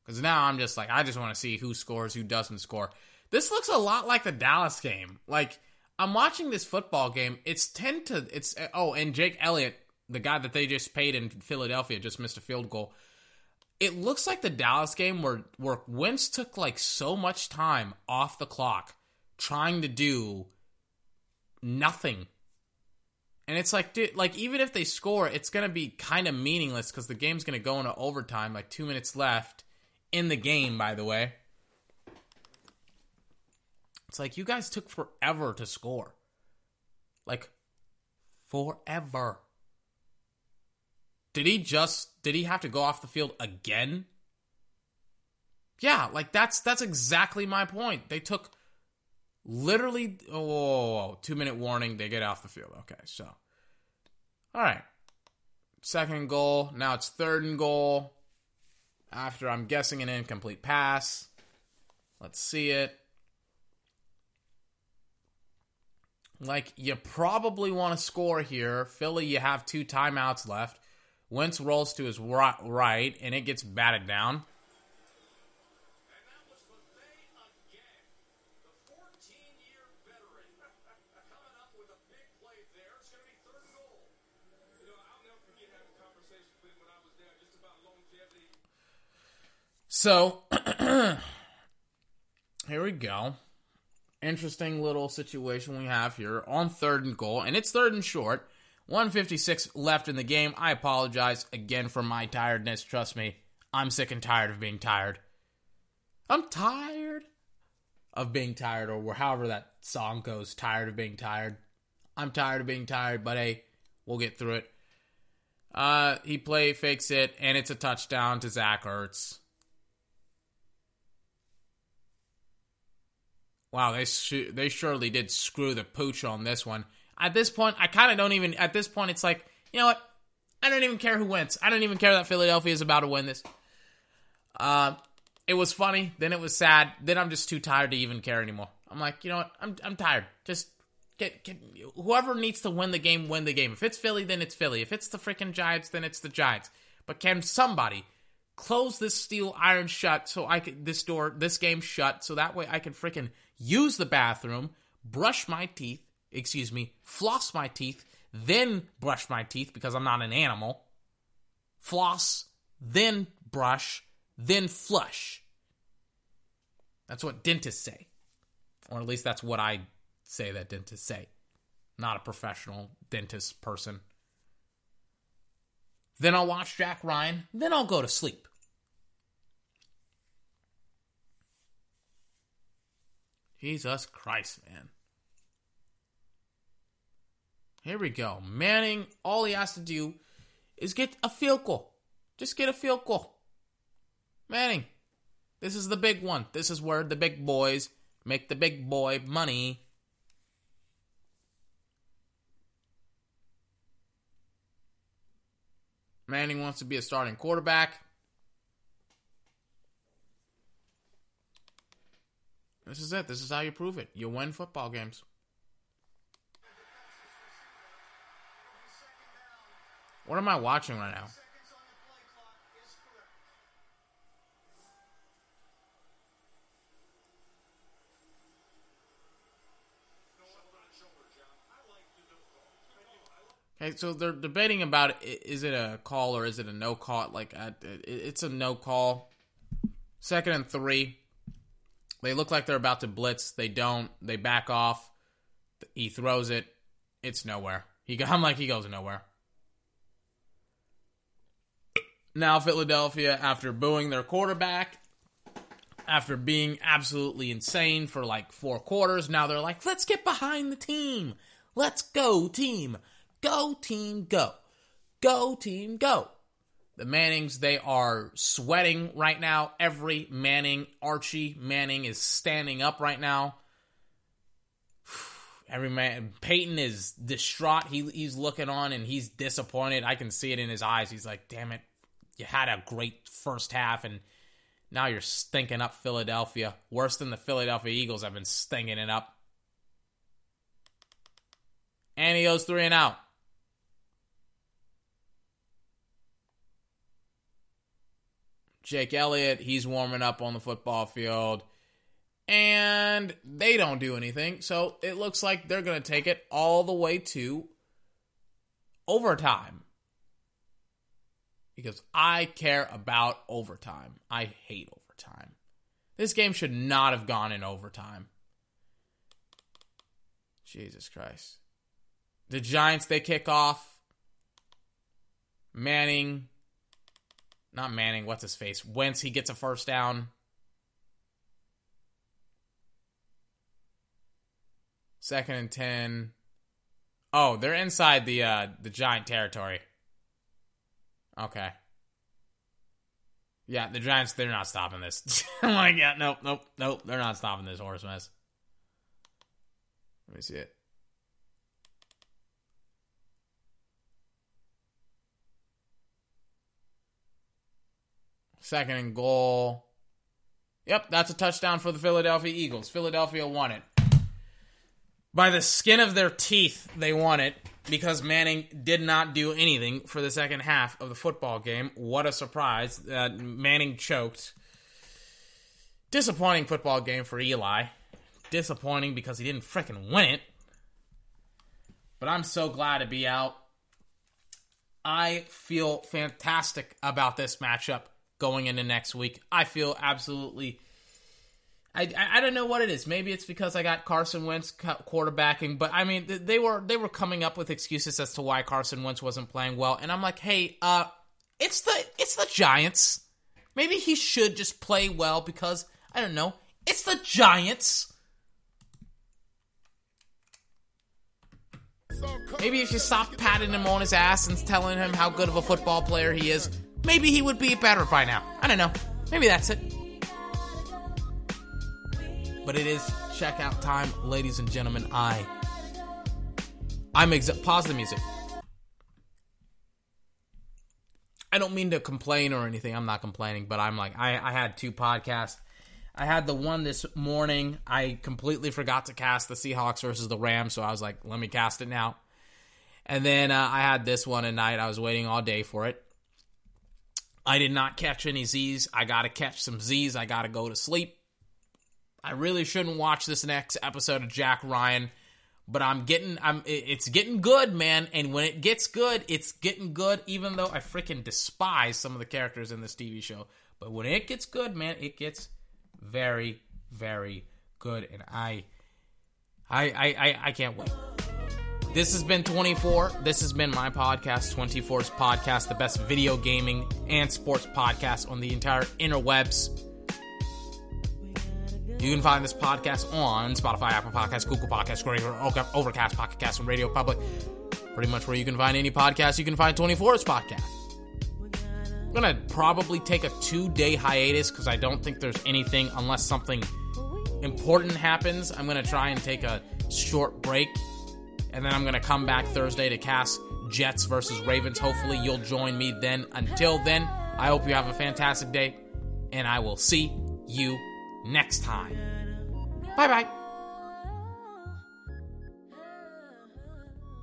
Because now I'm just like, I just want to see who scores, who doesn't score. This looks a lot like the Dallas game. Like, I'm watching this football game. It's 10 to, it's, oh, and Jake Elliott, the guy that they just paid in Philadelphia, just missed a field goal. It looks like the Dallas game where, where Wentz took like so much time off the clock trying to do nothing. And it's like, dude, like even if they score, it's gonna be kind of meaningless because the game's gonna go into overtime, like two minutes left in the game. By the way, it's like you guys took forever to score, like forever. Did he just? Did he have to go off the field again? Yeah, like that's that's exactly my point. They took literally oh two minute warning they get off the field okay so all right second goal now it's third and goal after i'm guessing an incomplete pass let's see it like you probably want to score here philly you have two timeouts left wentz rolls to his right and it gets batted down So *clears throat* here we go. Interesting little situation we have here on third and goal, and it's third and short. 156 left in the game. I apologize again for my tiredness. Trust me, I'm sick and tired of being tired. I'm tired of being tired, or however that song goes, tired of being tired. I'm tired of being tired, but hey, we'll get through it. Uh, he play fakes it, and it's a touchdown to Zach Ertz. Wow, they they surely did screw the pooch on this one. At this point, I kind of don't even. At this point, it's like you know what? I don't even care who wins. I don't even care that Philadelphia is about to win this. Uh, it was funny, then it was sad, then I'm just too tired to even care anymore. I'm like, you know what? I'm I'm tired. Just get, get whoever needs to win the game, win the game. If it's Philly, then it's Philly. If it's the freaking Giants, then it's the Giants. But can somebody close this steel iron shut so I can this door, this game shut, so that way I can freaking use the bathroom, brush my teeth, excuse me, floss my teeth, then brush my teeth because I'm not an animal. Floss, then brush, then flush. That's what dentists say. Or at least that's what I say that dentists say. Not a professional dentist person. Then I'll watch Jack Ryan. Then I'll go to sleep. Jesus Christ, man. Here we go. Manning, all he has to do is get a field goal. Just get a field goal. Manning, this is the big one. This is where the big boys make the big boy money. Manning wants to be a starting quarterback. This is it. This is how you prove it. You win football games. What am I watching right now? Okay, so they're debating about is it a call or is it a no call? Like, it's a no call. Second and three. They look like they're about to blitz. They don't. They back off. He throws it. It's nowhere. He, *laughs* I'm like, he goes nowhere. Now, Philadelphia, after booing their quarterback, after being absolutely insane for like four quarters, now they're like, let's get behind the team. Let's go, team. Go, team, go. Go, team, go. The Mannings, they are sweating right now. Every Manning, Archie Manning is standing up right now. Every man, Peyton is distraught. He, he's looking on and he's disappointed. I can see it in his eyes. He's like, damn it, you had a great first half and now you're stinking up Philadelphia. Worse than the Philadelphia Eagles have been stinking it up. And he goes three and out. Jake Elliott, he's warming up on the football field. And they don't do anything. So it looks like they're going to take it all the way to overtime. Because I care about overtime. I hate overtime. This game should not have gone in overtime. Jesus Christ. The Giants, they kick off. Manning not Manning, what's his face? Wentz, he gets a first down. Second and 10. Oh, they're inside the uh the giant territory. Okay. Yeah, the Giants, they're not stopping this. *laughs* I'm like, yeah, nope, nope, nope. They're not stopping this horse mess. Let me see it. Second and goal. Yep, that's a touchdown for the Philadelphia Eagles. Philadelphia won it. By the skin of their teeth, they won it because Manning did not do anything for the second half of the football game. What a surprise. Uh, Manning choked. Disappointing football game for Eli. Disappointing because he didn't freaking win it. But I'm so glad to be out. I feel fantastic about this matchup going into next week. I feel absolutely. I, I, don't know what it is. Maybe it's because I got Carson Wentz quarterbacking, but I mean they were they were coming up with excuses as to why Carson Wentz wasn't playing well, and I'm like, hey, uh, it's the it's the Giants. Maybe he should just play well because I don't know. It's the Giants. Maybe if you stop patting him on his ass and telling him how good of a football player he is, maybe he would be better by now. I don't know. Maybe that's it. But it is checkout time, ladies and gentlemen. I I'm exa- pause the music. I don't mean to complain or anything. I'm not complaining, but I'm like I, I had two podcasts. I had the one this morning. I completely forgot to cast the Seahawks versus the Rams, so I was like, let me cast it now. And then uh, I had this one at night. I was waiting all day for it. I did not catch any Z's. I got to catch some Z's. I got to go to sleep. I really shouldn't watch this next episode of Jack Ryan, but I'm getting I'm it's getting good, man. And when it gets good, it's getting good even though I freaking despise some of the characters in this TV show. But when it gets good, man, it gets very very good and I I I I, I can't wait. This has been 24. This has been my podcast, 24's podcast, the best video gaming and sports podcast on the entire interwebs. You can find this podcast on Spotify, Apple Podcasts, Google Podcasts, Overcast Pocket Podcast, and Radio Public. Pretty much where you can find any podcast, you can find 24's podcast. I'm gonna probably take a two day hiatus because I don't think there's anything unless something important happens. I'm gonna try and take a short break and then I'm going to come back Thursday to cast Jets versus Ravens. Hopefully, you'll join me then. Until then, I hope you have a fantastic day, and I will see you next time. Bye bye.